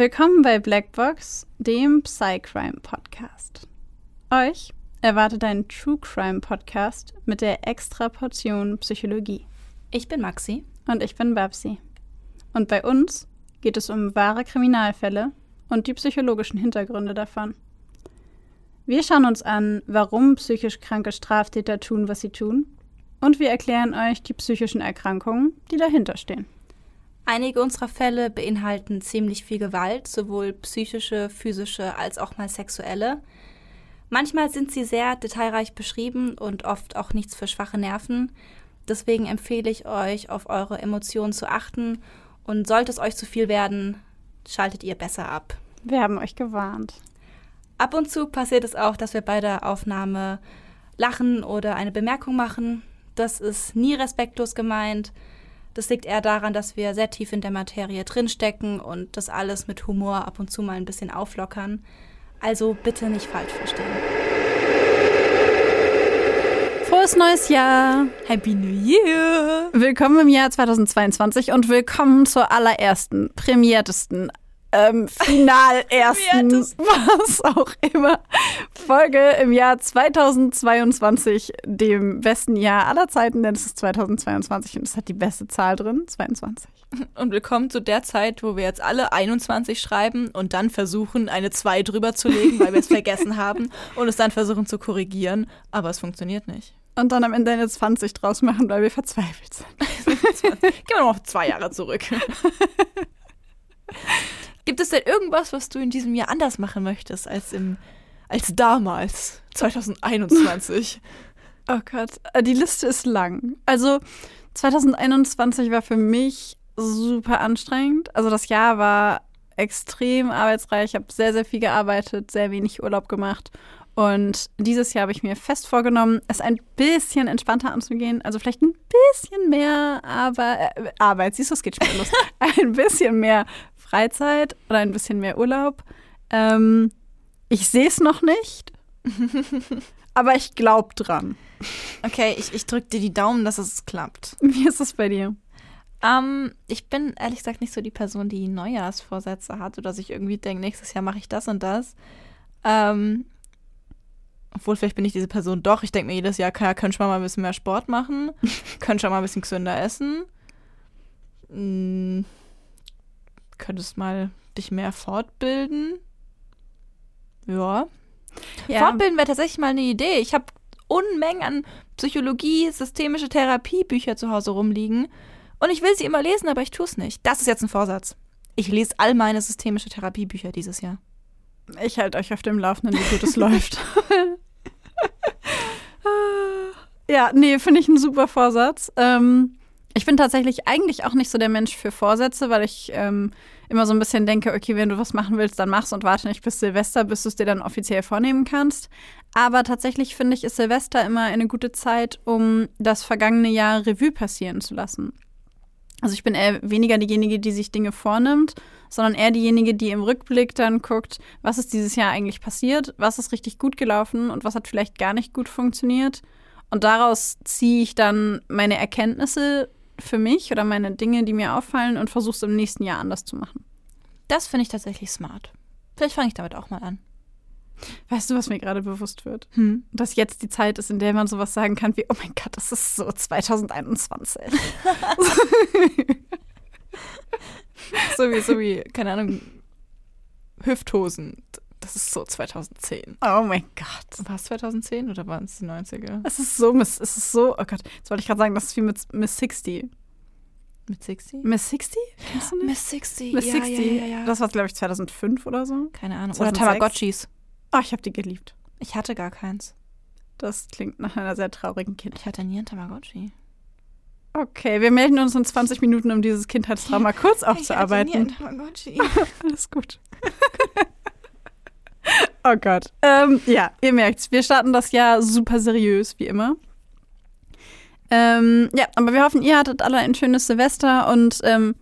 Willkommen bei Blackbox, dem Psycrime Podcast. Euch erwartet ein True Crime Podcast mit der extra Portion Psychologie. Ich bin Maxi. Und ich bin Babsi. Und bei uns geht es um wahre Kriminalfälle und die psychologischen Hintergründe davon. Wir schauen uns an, warum psychisch kranke Straftäter tun, was sie tun, und wir erklären euch die psychischen Erkrankungen, die dahinter stehen. Einige unserer Fälle beinhalten ziemlich viel Gewalt, sowohl psychische, physische als auch mal sexuelle. Manchmal sind sie sehr detailreich beschrieben und oft auch nichts für schwache Nerven. Deswegen empfehle ich euch, auf eure Emotionen zu achten und sollte es euch zu viel werden, schaltet ihr besser ab. Wir haben euch gewarnt. Ab und zu passiert es auch, dass wir bei der Aufnahme lachen oder eine Bemerkung machen. Das ist nie respektlos gemeint. Das liegt eher daran, dass wir sehr tief in der Materie drinstecken und das alles mit Humor ab und zu mal ein bisschen auflockern. Also bitte nicht falsch verstehen. Frohes neues Jahr! Happy New Year! Willkommen im Jahr 2022 und willkommen zur allerersten, prämiertesten, ähm, final ersten, was auch immer, Folge im Jahr 2022, dem besten Jahr aller Zeiten, denn es ist 2022 und es hat die beste Zahl drin, 22. Und willkommen zu der Zeit, wo wir jetzt alle 21 schreiben und dann versuchen, eine 2 drüber zu legen, weil wir es vergessen haben und es dann versuchen zu korrigieren, aber es funktioniert nicht. Und dann am Ende eine 20 draus machen, weil wir verzweifelt sind. Gehen wir noch zwei Jahre zurück. Gibt es denn irgendwas, was du in diesem Jahr anders machen möchtest als im als damals 2021? oh Gott, äh, die Liste ist lang. Also 2021 war für mich super anstrengend. Also das Jahr war extrem arbeitsreich. Ich habe sehr, sehr viel gearbeitet, sehr wenig Urlaub gemacht. Und dieses Jahr habe ich mir fest vorgenommen, es ein bisschen entspannter anzugehen. Also vielleicht ein bisschen mehr aber, äh, Arbeit. Siehst du, es geht schon los. ein bisschen mehr Freizeit oder ein bisschen mehr Urlaub. Ähm, ich sehe es noch nicht, aber ich glaube dran. Okay, ich, ich drücke dir die Daumen, dass es klappt. Wie ist es bei dir? Ähm, ich bin ehrlich gesagt nicht so die Person, die Neujahrsvorsätze hat oder sich irgendwie denkt, nächstes Jahr mache ich das und das. Ähm, obwohl, vielleicht bin ich diese Person doch. Ich denke mir jedes Jahr, ja, könnte schon mal ein bisschen mehr Sport machen, könnte schon mal ein bisschen gesünder essen. Hm, könntest mal dich mehr fortbilden. Ja. ja. Fortbilden wäre tatsächlich mal eine Idee. Ich habe Unmengen an Psychologie, systemische Therapie Bücher zu Hause rumliegen. Und ich will sie immer lesen, aber ich tue es nicht. Das ist jetzt ein Vorsatz. Ich lese all meine systemische Therapiebücher dieses Jahr. Ich halte euch auf dem Laufenden, wie gut es läuft. ja, nee, finde ich einen super Vorsatz. Ähm, ich bin tatsächlich eigentlich auch nicht so der Mensch für Vorsätze, weil ich ähm, immer so ein bisschen denke, okay, wenn du was machen willst, dann mach's und warte nicht bis Silvester, bis du es dir dann offiziell vornehmen kannst. Aber tatsächlich finde ich, ist Silvester immer eine gute Zeit, um das vergangene Jahr Revue passieren zu lassen. Also ich bin eher weniger diejenige, die sich Dinge vornimmt, sondern eher diejenige, die im Rückblick dann guckt, was ist dieses Jahr eigentlich passiert, was ist richtig gut gelaufen und was hat vielleicht gar nicht gut funktioniert. Und daraus ziehe ich dann meine Erkenntnisse für mich oder meine Dinge, die mir auffallen und versuche es im nächsten Jahr anders zu machen. Das finde ich tatsächlich smart. Vielleicht fange ich damit auch mal an. Weißt du, was mir gerade bewusst wird? Hm? Dass jetzt die Zeit ist, in der man sowas sagen kann wie, oh mein Gott, das ist so 2021. so wie, so wie, keine Ahnung, Hüfthosen. Das ist so 2010. Oh mein Gott. War es 2010 oder waren es die 90er? Es ist so, es ist so, oh Gott, jetzt wollte ich gerade sagen, das ist wie mit Miss 60. Mit 60? Miss 60? Kennst du nicht? Miss 60. Miss ja, 60. Ja, ja, ja. Das war, glaube ich, 2005 oder so. Keine Ahnung. 2006. Oder Tamagotchis. Oh, ich habe die geliebt. Ich hatte gar keins. Das klingt nach einer sehr traurigen Kind. Ich hatte nie ein Tamagotchi. Okay, wir melden uns in 20 Minuten, um dieses Kindheitstrauma kurz aufzuarbeiten. Alles gut. oh Gott. Ähm, ja, ihr merkt's, wir starten das Jahr super seriös, wie immer. Ähm, ja, aber wir hoffen, ihr hattet alle ein schönes Silvester und ähm,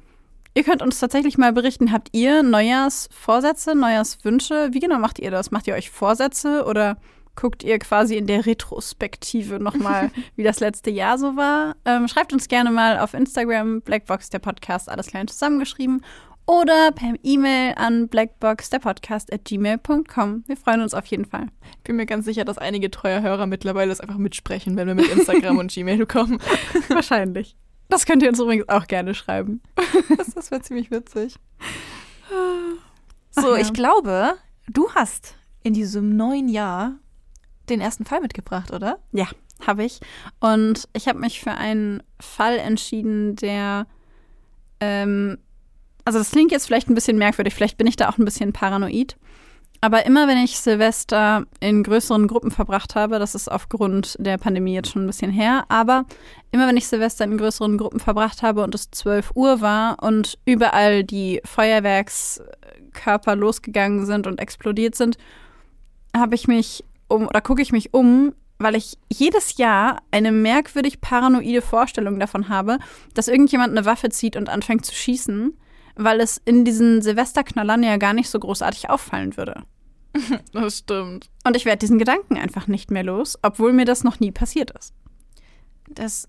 ihr könnt uns tatsächlich mal berichten, habt ihr Neujahrsvorsätze, Neujahrswünsche? Wie genau macht ihr das? Macht ihr euch Vorsätze oder guckt ihr quasi in der Retrospektive nochmal, wie das letzte Jahr so war? Ähm, schreibt uns gerne mal auf Instagram, Blackbox, der Podcast, alles klein zusammengeschrieben. oder per E-Mail an blackboxderpodcast.gmail.com. Wir freuen uns auf jeden Fall. Ich bin mir ganz sicher, dass einige treue Hörer mittlerweile das einfach mitsprechen, wenn wir mit Instagram und Gmail kommen. Wahrscheinlich. Das könnt ihr uns übrigens auch gerne schreiben. Das, das wäre ziemlich witzig. So, ja. ich glaube, du hast in diesem neuen Jahr den ersten Fall mitgebracht, oder? Ja, habe ich. Und ich habe mich für einen Fall entschieden, der. Ähm, also, das klingt jetzt vielleicht ein bisschen merkwürdig, vielleicht bin ich da auch ein bisschen paranoid. Aber immer wenn ich Silvester in größeren Gruppen verbracht habe, das ist aufgrund der Pandemie jetzt schon ein bisschen her, aber immer wenn ich Silvester in größeren Gruppen verbracht habe und es 12 Uhr war und überall die Feuerwerkskörper losgegangen sind und explodiert sind, habe ich mich um oder gucke ich mich um, weil ich jedes Jahr eine merkwürdig paranoide Vorstellung davon habe, dass irgendjemand eine Waffe zieht und anfängt zu schießen weil es in diesen Silvesterknallern ja gar nicht so großartig auffallen würde. Das stimmt. Und ich werde diesen Gedanken einfach nicht mehr los, obwohl mir das noch nie passiert ist. Das.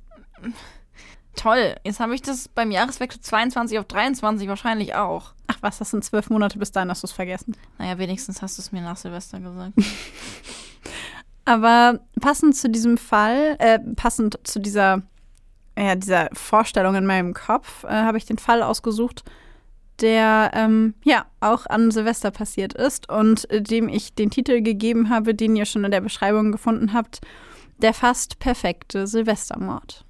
Toll. Jetzt habe ich das beim Jahreswechsel 22 auf 23 wahrscheinlich auch. Ach was, das sind zwölf Monate bis dahin, hast du es vergessen. Naja, wenigstens hast du es mir nach Silvester gesagt. Aber passend zu diesem Fall, äh, passend zu dieser, ja, dieser Vorstellung in meinem Kopf, äh, habe ich den Fall ausgesucht, der ähm, ja auch an Silvester passiert ist und äh, dem ich den Titel gegeben habe, den ihr schon in der Beschreibung gefunden habt, der fast perfekte Silvestermord.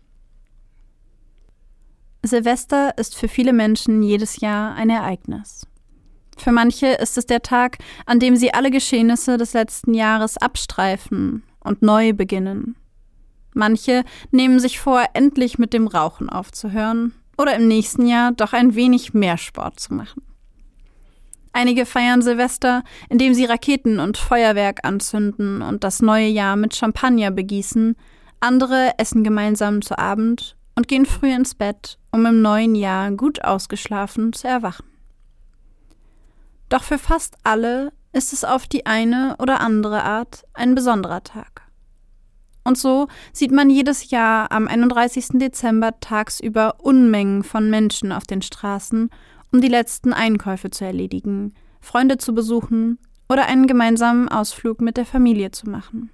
Silvester ist für viele Menschen jedes Jahr ein Ereignis. Für manche ist es der Tag, an dem sie alle Geschehnisse des letzten Jahres abstreifen und neu beginnen. Manche nehmen sich vor, endlich mit dem Rauchen aufzuhören oder im nächsten Jahr doch ein wenig mehr Sport zu machen. Einige feiern Silvester, indem sie Raketen und Feuerwerk anzünden und das neue Jahr mit Champagner begießen, andere essen gemeinsam zu Abend und gehen früh ins Bett, um im neuen Jahr gut ausgeschlafen zu erwachen. Doch für fast alle ist es auf die eine oder andere Art ein besonderer Tag. Und so sieht man jedes Jahr am 31. Dezember tagsüber Unmengen von Menschen auf den Straßen, um die letzten Einkäufe zu erledigen, Freunde zu besuchen oder einen gemeinsamen Ausflug mit der Familie zu machen.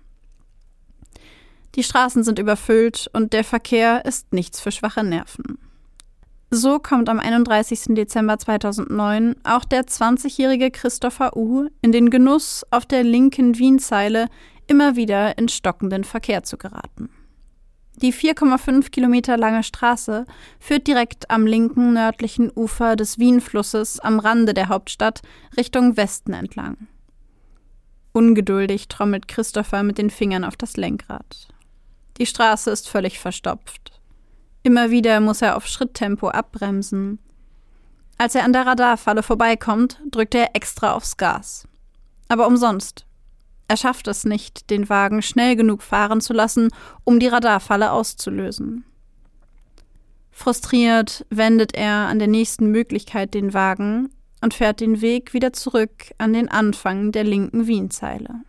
Die Straßen sind überfüllt und der Verkehr ist nichts für schwache Nerven. So kommt am 31. Dezember 2009 auch der 20-jährige Christopher U. in den Genuss, auf der linken Wienzeile immer wieder in stockenden Verkehr zu geraten. Die 4,5 Kilometer lange Straße führt direkt am linken nördlichen Ufer des Wienflusses am Rande der Hauptstadt Richtung Westen entlang. Ungeduldig trommelt Christopher mit den Fingern auf das Lenkrad. Die Straße ist völlig verstopft. Immer wieder muss er auf Schritttempo abbremsen. Als er an der Radarfalle vorbeikommt, drückt er extra aufs Gas. Aber umsonst. Er schafft es nicht, den Wagen schnell genug fahren zu lassen, um die Radarfalle auszulösen. Frustriert wendet er an der nächsten Möglichkeit den Wagen und fährt den Weg wieder zurück an den Anfang der linken Wienzeile.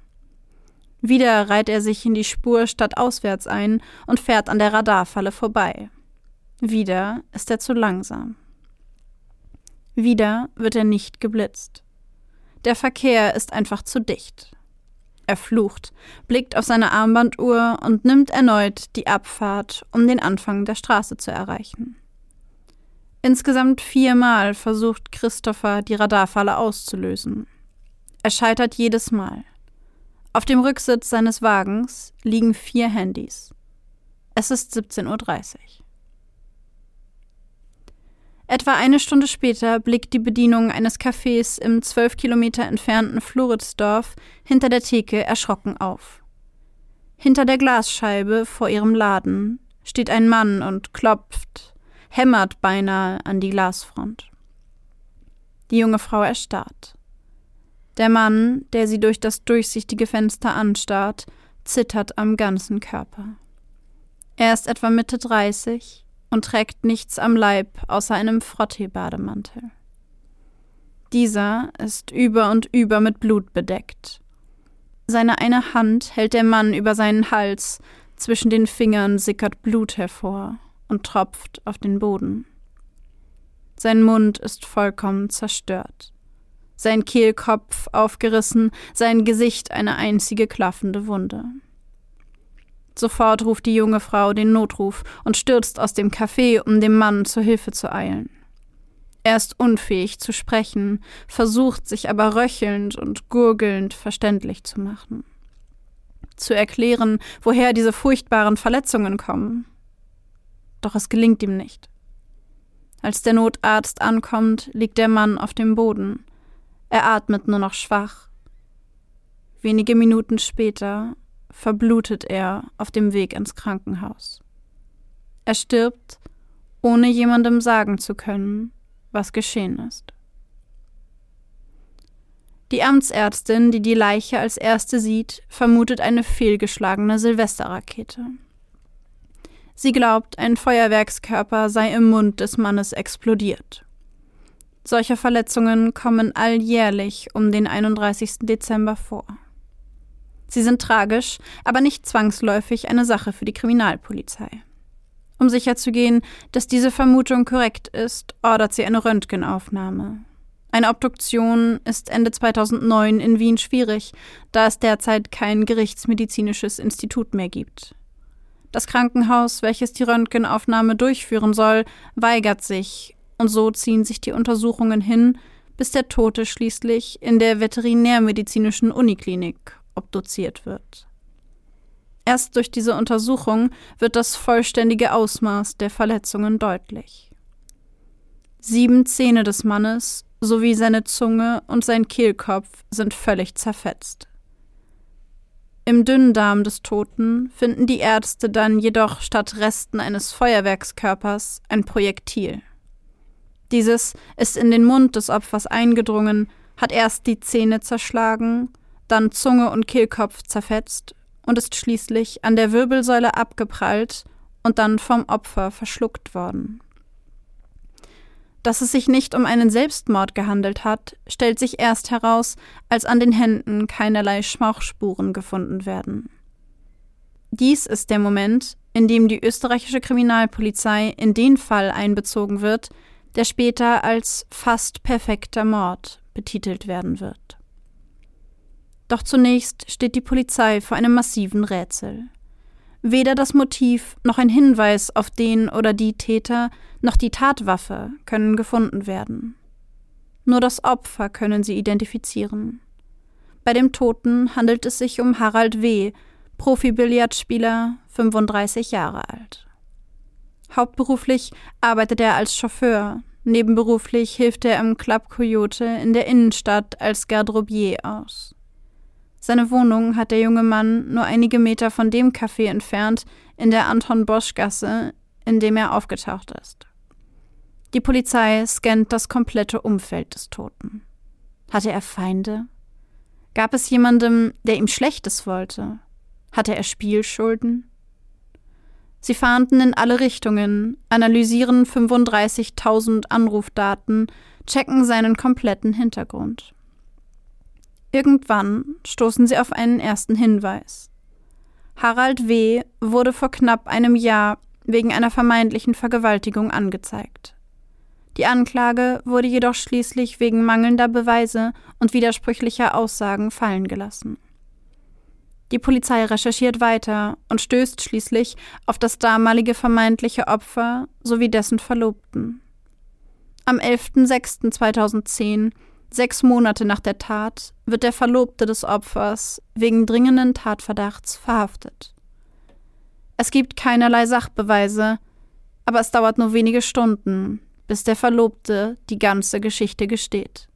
Wieder reiht er sich in die Spur stadtauswärts ein und fährt an der Radarfalle vorbei. Wieder ist er zu langsam. Wieder wird er nicht geblitzt. Der Verkehr ist einfach zu dicht. Er flucht, blickt auf seine Armbanduhr und nimmt erneut die Abfahrt, um den Anfang der Straße zu erreichen. Insgesamt viermal versucht Christopher, die Radarfalle auszulösen. Er scheitert jedes Mal. Auf dem Rücksitz seines Wagens liegen vier Handys. Es ist 17.30 Uhr. Etwa eine Stunde später blickt die Bedienung eines Cafés im zwölf Kilometer entfernten Floridsdorf hinter der Theke erschrocken auf. Hinter der Glasscheibe vor ihrem Laden steht ein Mann und klopft, hämmert beinahe an die Glasfront. Die junge Frau erstarrt. Der Mann, der sie durch das durchsichtige Fenster anstarrt, zittert am ganzen Körper. Er ist etwa Mitte dreißig, und trägt nichts am Leib außer einem Frottee-Bademantel. Dieser ist über und über mit Blut bedeckt. Seine eine Hand hält der Mann über seinen Hals, zwischen den Fingern sickert Blut hervor und tropft auf den Boden. Sein Mund ist vollkommen zerstört. Sein Kehlkopf aufgerissen, sein Gesicht eine einzige klaffende Wunde. Sofort ruft die junge Frau den Notruf und stürzt aus dem Café, um dem Mann zur Hilfe zu eilen. Er ist unfähig zu sprechen, versucht sich aber röchelnd und gurgelnd verständlich zu machen. Zu erklären, woher diese furchtbaren Verletzungen kommen. Doch es gelingt ihm nicht. Als der Notarzt ankommt, liegt der Mann auf dem Boden. Er atmet nur noch schwach. Wenige Minuten später verblutet er auf dem Weg ins Krankenhaus. Er stirbt, ohne jemandem sagen zu können, was geschehen ist. Die Amtsärztin, die die Leiche als erste sieht, vermutet eine fehlgeschlagene Silvesterrakete. Sie glaubt, ein Feuerwerkskörper sei im Mund des Mannes explodiert. Solche Verletzungen kommen alljährlich um den 31. Dezember vor. Sie sind tragisch, aber nicht zwangsläufig eine Sache für die Kriminalpolizei. Um sicherzugehen, dass diese Vermutung korrekt ist, ordert sie eine Röntgenaufnahme. Eine Obduktion ist Ende 2009 in Wien schwierig, da es derzeit kein gerichtsmedizinisches Institut mehr gibt. Das Krankenhaus, welches die Röntgenaufnahme durchführen soll, weigert sich, und so ziehen sich die Untersuchungen hin, bis der Tote schließlich in der veterinärmedizinischen Uniklinik obduziert wird. Erst durch diese Untersuchung wird das vollständige Ausmaß der Verletzungen deutlich. Sieben Zähne des Mannes sowie seine Zunge und sein Kehlkopf sind völlig zerfetzt. Im Dünndarm des Toten finden die Ärzte dann jedoch statt Resten eines Feuerwerkskörpers ein Projektil. Dieses ist in den Mund des Opfers eingedrungen, hat erst die Zähne zerschlagen, dann Zunge und Kehlkopf zerfetzt und ist schließlich an der Wirbelsäule abgeprallt und dann vom Opfer verschluckt worden. Dass es sich nicht um einen Selbstmord gehandelt hat, stellt sich erst heraus, als an den Händen keinerlei Schmauchspuren gefunden werden. Dies ist der Moment, in dem die österreichische Kriminalpolizei in den Fall einbezogen wird, der später als fast perfekter Mord betitelt werden wird. Doch zunächst steht die Polizei vor einem massiven Rätsel. Weder das Motiv noch ein Hinweis auf den oder die Täter noch die Tatwaffe können gefunden werden. Nur das Opfer können sie identifizieren. Bei dem Toten handelt es sich um Harald W., Profi-Billardspieler, 35 Jahre alt. Hauptberuflich arbeitet er als Chauffeur, nebenberuflich hilft er im Club Coyote in der Innenstadt als Garderobier aus. Seine Wohnung hat der junge Mann nur einige Meter von dem Café entfernt, in der Anton Bosch Gasse, in dem er aufgetaucht ist. Die Polizei scannt das komplette Umfeld des Toten. Hatte er Feinde? Gab es jemandem, der ihm Schlechtes wollte? Hatte er Spielschulden? Sie fahnden in alle Richtungen, analysieren 35.000 Anrufdaten, checken seinen kompletten Hintergrund. Irgendwann stoßen sie auf einen ersten Hinweis. Harald W. wurde vor knapp einem Jahr wegen einer vermeintlichen Vergewaltigung angezeigt. Die Anklage wurde jedoch schließlich wegen mangelnder Beweise und widersprüchlicher Aussagen fallen gelassen. Die Polizei recherchiert weiter und stößt schließlich auf das damalige vermeintliche Opfer sowie dessen Verlobten. Am 11.06.2010 Sechs Monate nach der Tat wird der Verlobte des Opfers wegen dringenden Tatverdachts verhaftet. Es gibt keinerlei Sachbeweise, aber es dauert nur wenige Stunden, bis der Verlobte die ganze Geschichte gesteht.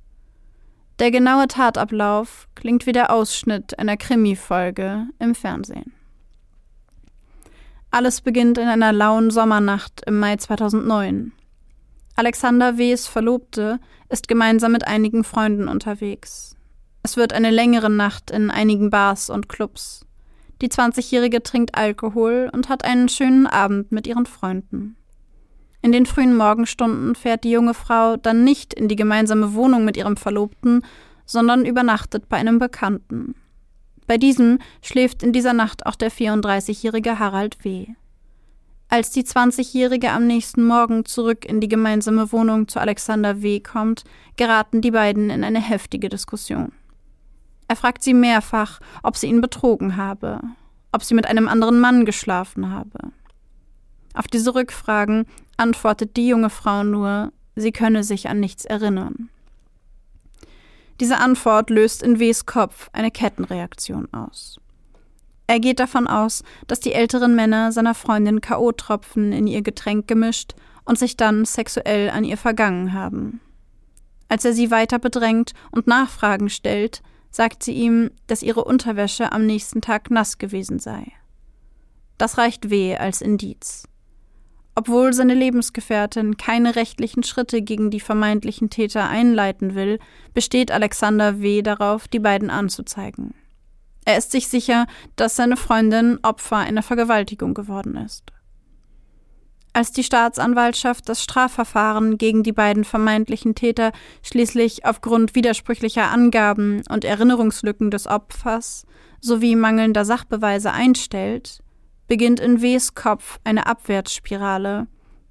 Der genaue Tatablauf klingt wie der Ausschnitt einer Krimi-Folge im Fernsehen. Alles beginnt in einer lauen Sommernacht im Mai 2009. Alexander W.s Verlobte ist gemeinsam mit einigen Freunden unterwegs. Es wird eine längere Nacht in einigen Bars und Clubs. Die 20-Jährige trinkt Alkohol und hat einen schönen Abend mit ihren Freunden. In den frühen Morgenstunden fährt die junge Frau dann nicht in die gemeinsame Wohnung mit ihrem Verlobten, sondern übernachtet bei einem Bekannten. Bei diesem schläft in dieser Nacht auch der 34-jährige Harald W. Als die 20-Jährige am nächsten Morgen zurück in die gemeinsame Wohnung zu Alexander W. kommt, geraten die beiden in eine heftige Diskussion. Er fragt sie mehrfach, ob sie ihn betrogen habe, ob sie mit einem anderen Mann geschlafen habe. Auf diese Rückfragen antwortet die junge Frau nur, sie könne sich an nichts erinnern. Diese Antwort löst in Ws Kopf eine Kettenreaktion aus. Er geht davon aus, dass die älteren Männer seiner Freundin K.O.-Tropfen in ihr Getränk gemischt und sich dann sexuell an ihr vergangen haben. Als er sie weiter bedrängt und Nachfragen stellt, sagt sie ihm, dass ihre Unterwäsche am nächsten Tag nass gewesen sei. Das reicht weh als Indiz. Obwohl seine Lebensgefährtin keine rechtlichen Schritte gegen die vermeintlichen Täter einleiten will, besteht Alexander W. darauf, die beiden anzuzeigen. Er ist sich sicher, dass seine Freundin Opfer einer Vergewaltigung geworden ist. Als die Staatsanwaltschaft das Strafverfahren gegen die beiden vermeintlichen Täter schließlich aufgrund widersprüchlicher Angaben und Erinnerungslücken des Opfers sowie mangelnder Sachbeweise einstellt, beginnt in W.s Kopf eine Abwärtsspirale,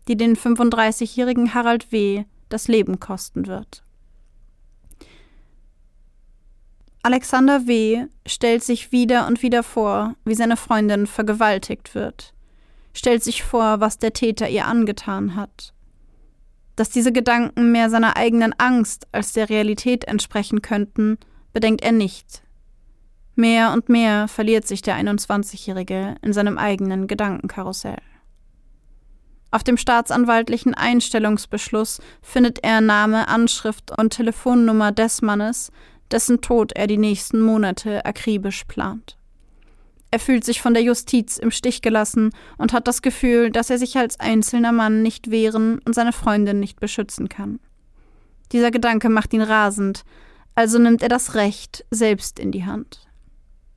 die den 35-jährigen Harald W. das Leben kosten wird. Alexander W. stellt sich wieder und wieder vor, wie seine Freundin vergewaltigt wird, stellt sich vor, was der Täter ihr angetan hat. Dass diese Gedanken mehr seiner eigenen Angst als der Realität entsprechen könnten, bedenkt er nicht. Mehr und mehr verliert sich der 21-Jährige in seinem eigenen Gedankenkarussell. Auf dem staatsanwaltlichen Einstellungsbeschluss findet er Name, Anschrift und Telefonnummer des Mannes, dessen Tod er die nächsten Monate akribisch plant. Er fühlt sich von der Justiz im Stich gelassen und hat das Gefühl, dass er sich als einzelner Mann nicht wehren und seine Freundin nicht beschützen kann. Dieser Gedanke macht ihn rasend, also nimmt er das Recht selbst in die Hand.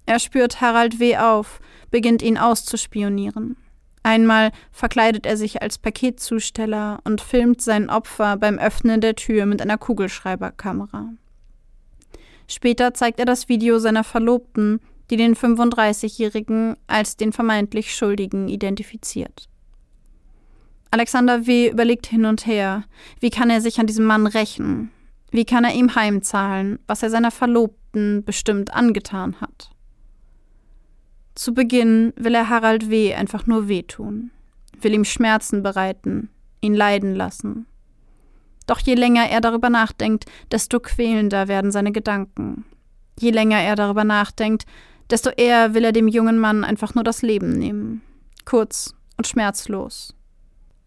Er spürt Harald W. auf, beginnt ihn auszuspionieren. Einmal verkleidet er sich als Paketzusteller und filmt sein Opfer beim Öffnen der Tür mit einer Kugelschreiberkamera. Später zeigt er das Video seiner Verlobten, die den 35-Jährigen als den vermeintlich Schuldigen identifiziert. Alexander W. überlegt hin und her, wie kann er sich an diesem Mann rächen? Wie kann er ihm heimzahlen, was er seiner Verlobten bestimmt angetan hat? Zu Beginn will er Harald W. einfach nur wehtun, will ihm Schmerzen bereiten, ihn leiden lassen. Doch je länger er darüber nachdenkt, desto quälender werden seine Gedanken. Je länger er darüber nachdenkt, desto eher will er dem jungen Mann einfach nur das Leben nehmen. Kurz und schmerzlos.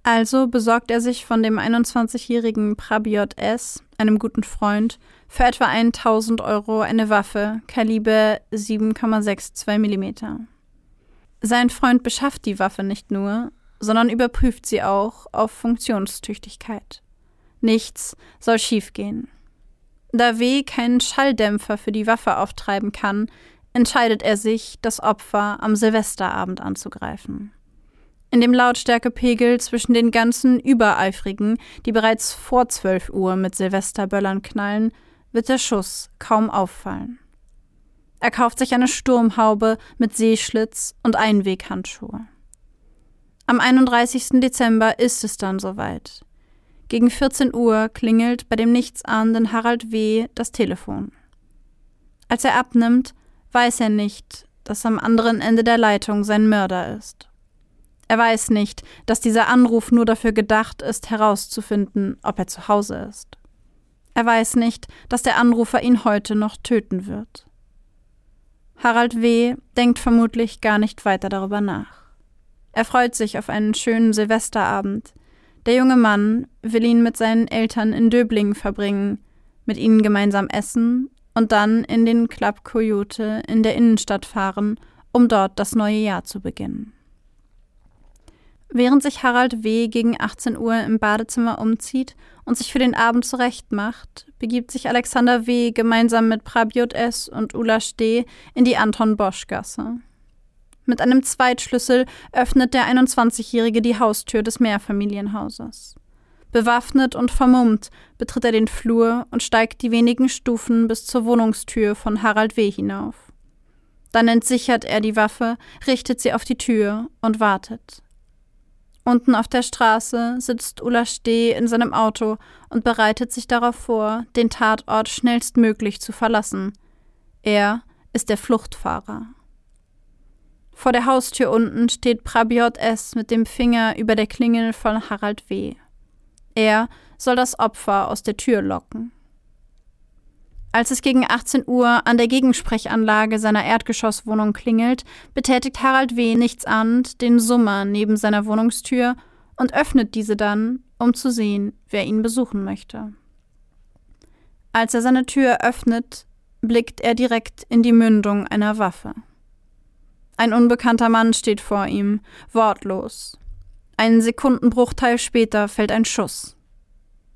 Also besorgt er sich von dem 21-jährigen Prabiot S., einem guten Freund, für etwa 1000 Euro eine Waffe, Kaliber 7,62 mm. Sein Freund beschafft die Waffe nicht nur, sondern überprüft sie auch auf Funktionstüchtigkeit. Nichts soll schiefgehen. Da W. keinen Schalldämpfer für die Waffe auftreiben kann, entscheidet er sich, das Opfer am Silvesterabend anzugreifen. In dem Lautstärkepegel zwischen den ganzen Übereifrigen, die bereits vor 12 Uhr mit Silvesterböllern knallen, wird der Schuss kaum auffallen. Er kauft sich eine Sturmhaube mit Seeschlitz und Einweghandschuhe. Am 31. Dezember ist es dann soweit. Gegen 14 Uhr klingelt bei dem nichtsahnenden Harald W. das Telefon. Als er abnimmt, weiß er nicht, dass am anderen Ende der Leitung sein Mörder ist. Er weiß nicht, dass dieser Anruf nur dafür gedacht ist, herauszufinden, ob er zu Hause ist. Er weiß nicht, dass der Anrufer ihn heute noch töten wird. Harald W. denkt vermutlich gar nicht weiter darüber nach. Er freut sich auf einen schönen Silvesterabend, der junge Mann will ihn mit seinen Eltern in Döblingen verbringen, mit ihnen gemeinsam essen und dann in den Club Coyote in der Innenstadt fahren, um dort das neue Jahr zu beginnen. Während sich Harald W. gegen 18 Uhr im Badezimmer umzieht und sich für den Abend zurechtmacht, begibt sich Alexander W. gemeinsam mit Prabiot S. und Ulla Steh in die Anton Bosch Gasse. Mit einem Zweitschlüssel öffnet der 21-Jährige die Haustür des Mehrfamilienhauses. Bewaffnet und vermummt betritt er den Flur und steigt die wenigen Stufen bis zur Wohnungstür von Harald W. hinauf. Dann entsichert er die Waffe, richtet sie auf die Tür und wartet. Unten auf der Straße sitzt Ulla Steh in seinem Auto und bereitet sich darauf vor, den Tatort schnellstmöglich zu verlassen. Er ist der Fluchtfahrer. Vor der Haustür unten steht Prabiot S. mit dem Finger über der Klingel von Harald W. Er soll das Opfer aus der Tür locken. Als es gegen 18 Uhr an der Gegensprechanlage seiner Erdgeschosswohnung klingelt, betätigt Harald W. nichts an den Summer neben seiner Wohnungstür und öffnet diese dann, um zu sehen, wer ihn besuchen möchte. Als er seine Tür öffnet, blickt er direkt in die Mündung einer Waffe. Ein unbekannter Mann steht vor ihm, wortlos. Einen Sekundenbruchteil später fällt ein Schuss.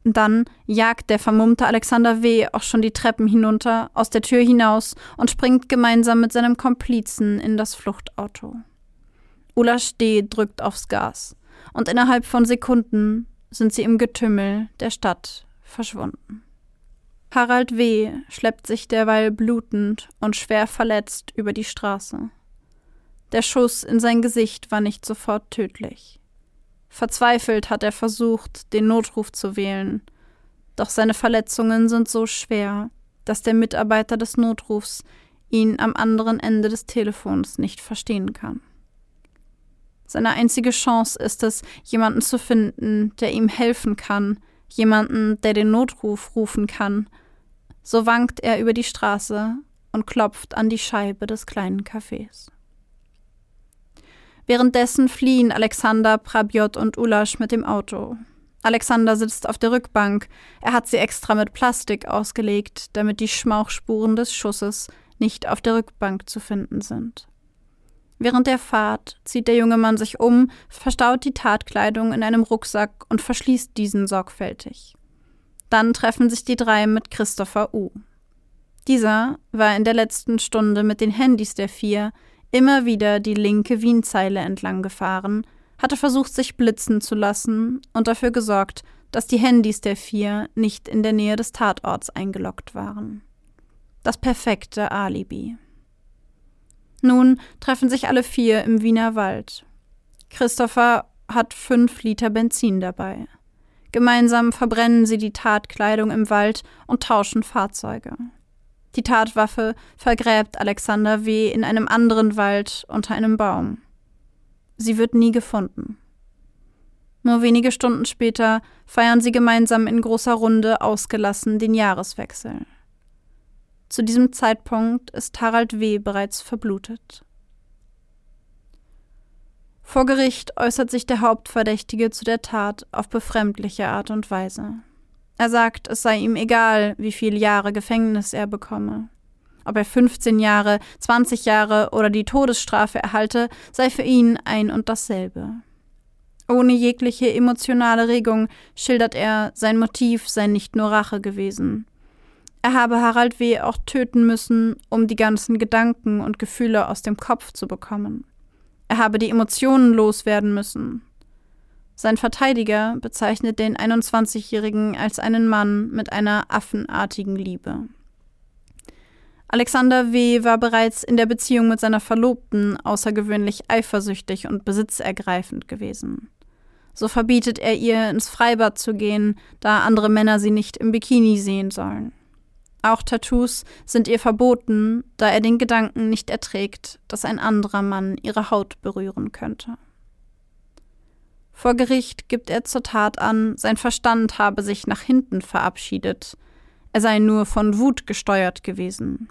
Dann jagt der vermummte Alexander W. auch schon die Treppen hinunter, aus der Tür hinaus und springt gemeinsam mit seinem Komplizen in das Fluchtauto. Ulla Steh drückt aufs Gas und innerhalb von Sekunden sind sie im Getümmel der Stadt verschwunden. Harald W. schleppt sich derweil blutend und schwer verletzt über die Straße. Der Schuss in sein Gesicht war nicht sofort tödlich. Verzweifelt hat er versucht, den Notruf zu wählen, doch seine Verletzungen sind so schwer, dass der Mitarbeiter des Notrufs ihn am anderen Ende des Telefons nicht verstehen kann. Seine einzige Chance ist es, jemanden zu finden, der ihm helfen kann, jemanden, der den Notruf rufen kann. So wankt er über die Straße und klopft an die Scheibe des kleinen Cafés. Währenddessen fliehen Alexander, Prabiot und Ulasch mit dem Auto. Alexander sitzt auf der Rückbank. Er hat sie extra mit Plastik ausgelegt, damit die Schmauchspuren des Schusses nicht auf der Rückbank zu finden sind. Während der Fahrt zieht der junge Mann sich um, verstaut die Tatkleidung in einem Rucksack und verschließt diesen sorgfältig. Dann treffen sich die drei mit Christopher U. Dieser war in der letzten Stunde mit den Handys der vier immer wieder die linke Wienzeile entlang gefahren, hatte versucht, sich blitzen zu lassen und dafür gesorgt, dass die Handys der vier nicht in der Nähe des Tatorts eingeloggt waren. Das perfekte Alibi. Nun treffen sich alle vier im Wiener Wald. Christopher hat fünf Liter Benzin dabei. Gemeinsam verbrennen sie die Tatkleidung im Wald und tauschen Fahrzeuge. Die Tatwaffe vergräbt Alexander W. in einem anderen Wald unter einem Baum. Sie wird nie gefunden. Nur wenige Stunden später feiern sie gemeinsam in großer Runde ausgelassen den Jahreswechsel. Zu diesem Zeitpunkt ist Harald W. bereits verblutet. Vor Gericht äußert sich der Hauptverdächtige zu der Tat auf befremdliche Art und Weise. Er sagt, es sei ihm egal, wie viele Jahre Gefängnis er bekomme. Ob er 15 Jahre, 20 Jahre oder die Todesstrafe erhalte, sei für ihn ein und dasselbe. Ohne jegliche emotionale Regung schildert er, sein Motiv sei nicht nur Rache gewesen. Er habe Harald W. auch töten müssen, um die ganzen Gedanken und Gefühle aus dem Kopf zu bekommen. Er habe die Emotionen loswerden müssen. Sein Verteidiger bezeichnet den 21-Jährigen als einen Mann mit einer affenartigen Liebe. Alexander W. war bereits in der Beziehung mit seiner Verlobten außergewöhnlich eifersüchtig und besitzergreifend gewesen. So verbietet er ihr, ins Freibad zu gehen, da andere Männer sie nicht im Bikini sehen sollen. Auch Tattoos sind ihr verboten, da er den Gedanken nicht erträgt, dass ein anderer Mann ihre Haut berühren könnte. Vor Gericht gibt er zur Tat an, sein Verstand habe sich nach hinten verabschiedet, er sei nur von Wut gesteuert gewesen.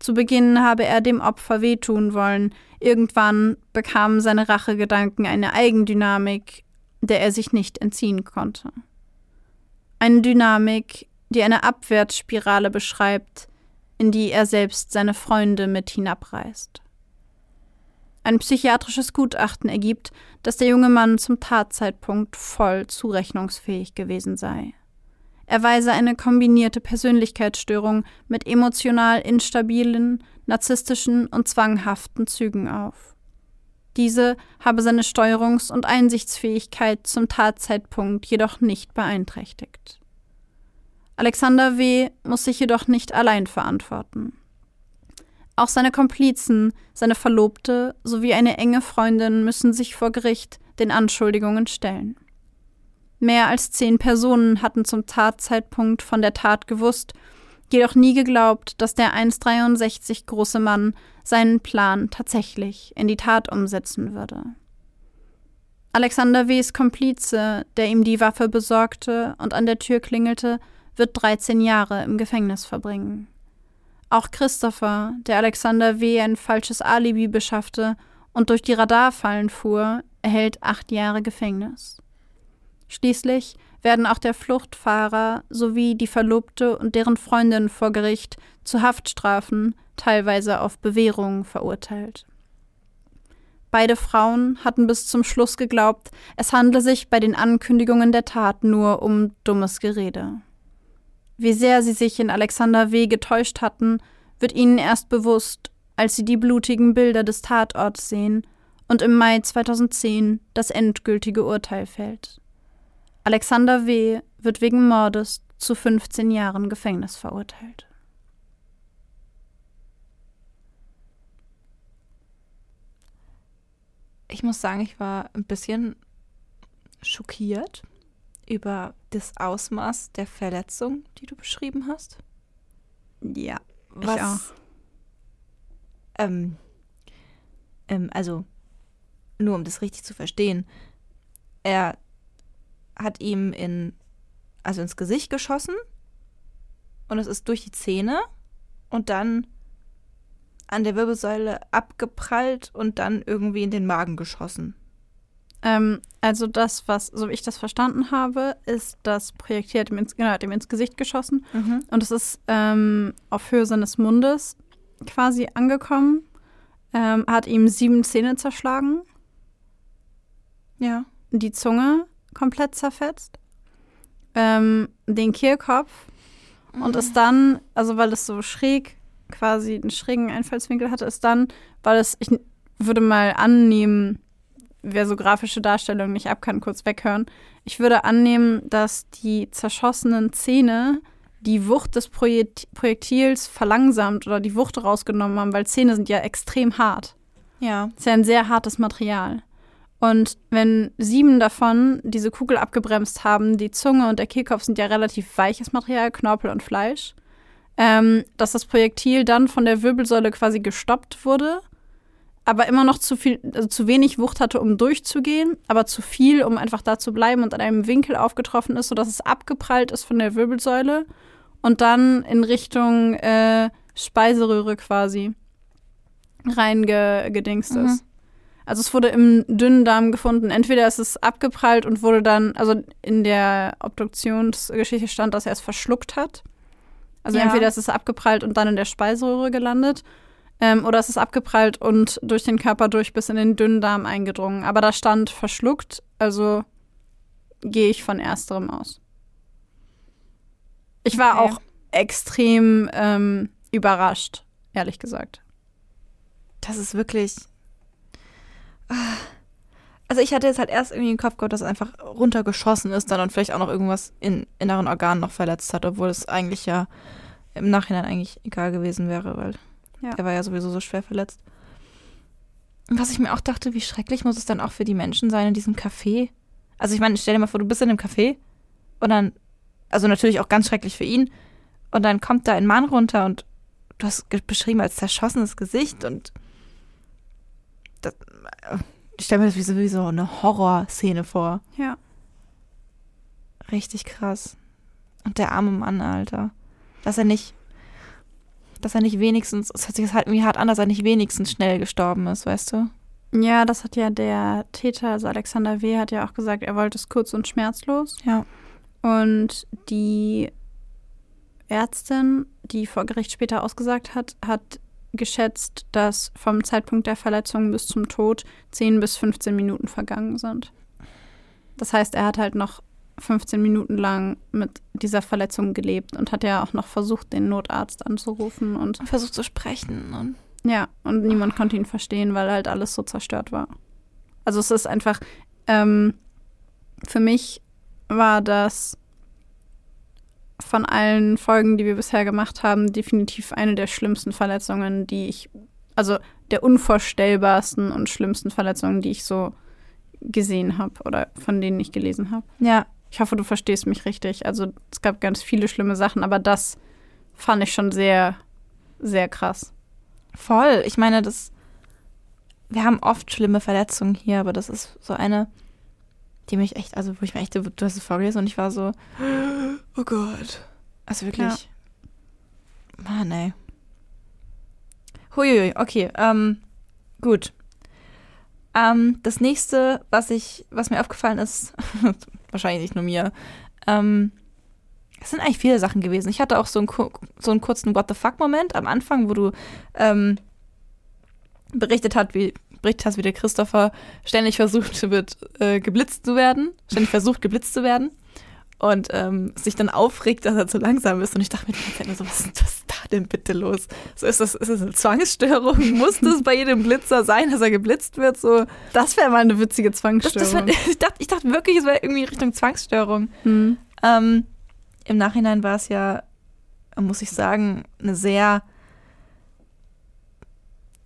Zu Beginn habe er dem Opfer wehtun wollen, irgendwann bekamen seine Rachegedanken eine Eigendynamik, der er sich nicht entziehen konnte. Eine Dynamik, die eine Abwärtsspirale beschreibt, in die er selbst seine Freunde mit hinabreißt. Ein psychiatrisches Gutachten ergibt, dass der junge Mann zum Tatzeitpunkt voll zurechnungsfähig gewesen sei. Er weise eine kombinierte Persönlichkeitsstörung mit emotional instabilen, narzisstischen und zwanghaften Zügen auf. Diese habe seine Steuerungs- und Einsichtsfähigkeit zum Tatzeitpunkt jedoch nicht beeinträchtigt. Alexander W. muss sich jedoch nicht allein verantworten. Auch seine Komplizen, seine Verlobte sowie eine enge Freundin müssen sich vor Gericht den Anschuldigungen stellen. Mehr als zehn Personen hatten zum Tatzeitpunkt von der Tat gewusst, jedoch nie geglaubt, dass der 1,63 große Mann seinen Plan tatsächlich in die Tat umsetzen würde. Alexander W.s Komplize, der ihm die Waffe besorgte und an der Tür klingelte, wird 13 Jahre im Gefängnis verbringen. Auch Christopher, der Alexander W. ein falsches Alibi beschaffte und durch die Radarfallen fuhr, erhält acht Jahre Gefängnis. Schließlich werden auch der Fluchtfahrer sowie die Verlobte und deren Freundin vor Gericht zu Haftstrafen, teilweise auf Bewährung, verurteilt. Beide Frauen hatten bis zum Schluss geglaubt, es handle sich bei den Ankündigungen der Tat nur um dummes Gerede. Wie sehr sie sich in Alexander W. getäuscht hatten, wird ihnen erst bewusst, als sie die blutigen Bilder des Tatorts sehen und im Mai 2010 das endgültige Urteil fällt. Alexander W. wird wegen Mordes zu 15 Jahren Gefängnis verurteilt. Ich muss sagen, ich war ein bisschen schockiert über das Ausmaß der Verletzung, die du beschrieben hast. Ja, Was, ich auch. Ähm, ähm, also, nur um das richtig zu verstehen, er hat ihm in, also ins Gesicht geschossen und es ist durch die Zähne und dann an der Wirbelsäule abgeprallt und dann irgendwie in den Magen geschossen. Ähm, also das, was, so wie ich das verstanden habe, ist das Projektil hat ihm ins, genau, hat ihm ins Gesicht geschossen. Und es ist ähm, auf Höhe seines Mundes quasi angekommen, ähm, hat ihm sieben Zähne zerschlagen, Ja. die Zunge komplett zerfetzt, ähm, den Kehlkopf. Und ist dann, also weil es so schräg quasi einen schrägen Einfallswinkel hatte, ist dann, weil es, ich würde mal annehmen, wer so grafische Darstellungen nicht ab kann, kurz weghören. Ich würde annehmen, dass die zerschossenen Zähne die Wucht des Projekt Projektils verlangsamt oder die Wucht rausgenommen haben, weil Zähne sind ja extrem hart. Ja. Das ist ja ein sehr hartes Material. Und wenn sieben davon diese Kugel abgebremst haben, die Zunge und der Kehlkopf sind ja relativ weiches Material, Knorpel und Fleisch, ähm, dass das Projektil dann von der Wirbelsäule quasi gestoppt wurde, aber immer noch zu viel, also zu wenig Wucht hatte, um durchzugehen, aber zu viel, um einfach da zu bleiben und an einem Winkel aufgetroffen ist, sodass es abgeprallt ist von der Wirbelsäule und dann in Richtung äh, Speiseröhre quasi reingedingst Mhm. ist. Also es wurde im dünnen Darm gefunden. Entweder ist es abgeprallt und wurde dann, also in der Obduktionsgeschichte stand, dass er es verschluckt hat. Also Ja. entweder ist es abgeprallt und dann in der Speiseröhre gelandet, ähm, oder es ist abgeprallt und durch den Körper durch bis in den dünnen Darm eingedrungen. Aber da stand verschluckt, also gehe ich von ersterem aus. Ich war Okay. auch extrem ähm, überrascht, ehrlich gesagt. Das ist wirklich. Ah. Also ich hatte jetzt halt erst irgendwie im Kopf gehabt, dass es einfach runtergeschossen ist dann und vielleicht auch noch irgendwas in inneren Organen noch verletzt hat, obwohl es eigentlich ja im Nachhinein eigentlich egal gewesen wäre, weil Ja. er war ja sowieso so schwer verletzt. Was ich mir auch dachte, wie schrecklich muss es dann auch für die Menschen sein in diesem Café. Also ich meine, stell dir mal vor, du bist in einem Café und dann, also natürlich auch ganz schrecklich für ihn, und dann kommt da ein Mann runter und du hast beschrieben als zerschossenes Gesicht und das, ich stelle mir das wie so, wie so eine Horrorszene vor. Ja. Richtig krass. Und der arme Mann, Alter. Dass er nicht, dass er nicht wenigstens, es hört sich halt irgendwie hart an, dass er nicht wenigstens schnell gestorben ist, weißt du? Ja, das hat ja der Täter, also Alexander W., hat ja auch gesagt, er wollte es kurz und schmerzlos. Ja. Und die Ärztin, die vor Gericht später ausgesagt hat, hat geschätzt, dass vom Zeitpunkt der Verletzung bis zum Tod 10 bis 15 Minuten vergangen sind. Das heißt, er hat halt noch 15 Minuten lang mit dieser Verletzung gelebt und hat ja auch noch versucht, den Notarzt anzurufen und Und versucht zu sprechen und ja, und niemand konnte ihn verstehen, weil halt alles so zerstört war. Also es ist einfach, ähm, für mich war das von allen Folgen, die wir bisher gemacht haben, definitiv eine der schlimmsten Verletzungen, die ich, also der unvorstellbarsten und schlimmsten Verletzungen, die ich so gesehen habe oder von denen ich gelesen habe. Ja. Ich hoffe, du verstehst mich richtig. Also es gab ganz viele schlimme Sachen, aber das fand ich schon sehr, sehr krass. Voll. Ich meine, das. Wir haben oft schlimme Verletzungen hier, aber das ist so eine, die mich echt, also wo ich mir echt, du hast es vorgelesen und ich war so, oh Gott. Also wirklich. Ja. Mann, ey. Huiui, okay, ähm, gut. Ähm, das nächste, was ich, was mir aufgefallen ist, wahrscheinlich nicht nur mir, ähm, es sind eigentlich viele Sachen gewesen. Ich hatte auch so einen, so einen kurzen What the fuck-Moment am Anfang, wo du ähm, berichtet, hat, wie, berichtet hast, wie der Christopher ständig versucht wird, äh, geblitzt zu werden. Ständig versucht, geblitzt zu werden. Und ähm, sich dann aufregt, dass er zu langsam ist. Und ich dachte mir die ganze Zeit nur so, was ist, ist da denn bitte los? So, ist das, ist das eine Zwangsstörung? Muss das bei jedem Blitzer sein, dass er geblitzt wird? So, das wäre mal eine witzige Zwangsstörung. Das, das wär, ich, dachte, ich dachte wirklich, es wäre irgendwie Richtung Zwangsstörung. Hm. Ähm, im Nachhinein war es ja, muss ich sagen, eine sehr,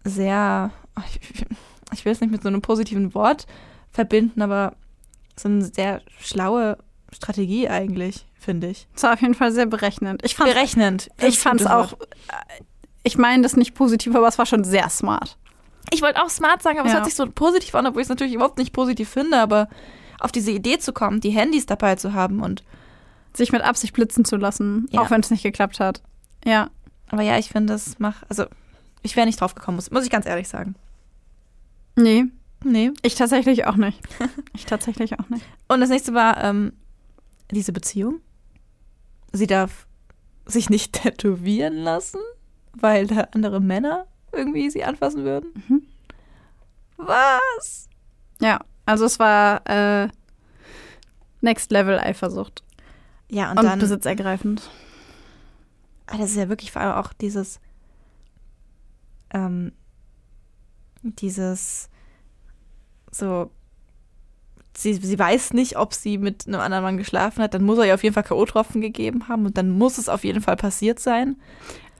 sehr, ich, ich will es nicht mit so einem positiven Wort verbinden, aber so eine sehr schlaue Strategie eigentlich, finde ich. Es war auf jeden Fall sehr berechnend. Ich fand, berechnend. Ich fand es auch, ich meine das nicht positiv, aber es war schon sehr smart. Ich wollte auch smart sagen, aber ja. es hört sich so positiv an, obwohl ich es natürlich überhaupt nicht positiv finde, aber auf diese Idee zu kommen, die Handys dabei zu haben und sich mit Absicht blitzen zu lassen, ja. auch wenn es nicht geklappt hat. Ja. Aber ja, ich finde, das macht, also ich wäre nicht drauf gekommen, muss, muss ich ganz ehrlich sagen. Nee. Nee. Ich tatsächlich auch nicht. ich tatsächlich auch nicht. Und das nächste war ähm, diese Beziehung. Sie darf sich nicht tätowieren lassen, weil da andere Männer irgendwie sie anfassen würden. Mhm. Was? Ja, also es war äh, Next Level Eifersucht. Ja, und, und dann. Besitzergreifend. Ah, das ist ja wirklich vor allem auch dieses. Ähm, dieses. So. Sie, sie weiß nicht, ob sie mit einem anderen Mann geschlafen hat. Dann muss er ihr auf jeden Fall K.O.-Tropfen gegeben haben und dann muss es auf jeden Fall passiert sein.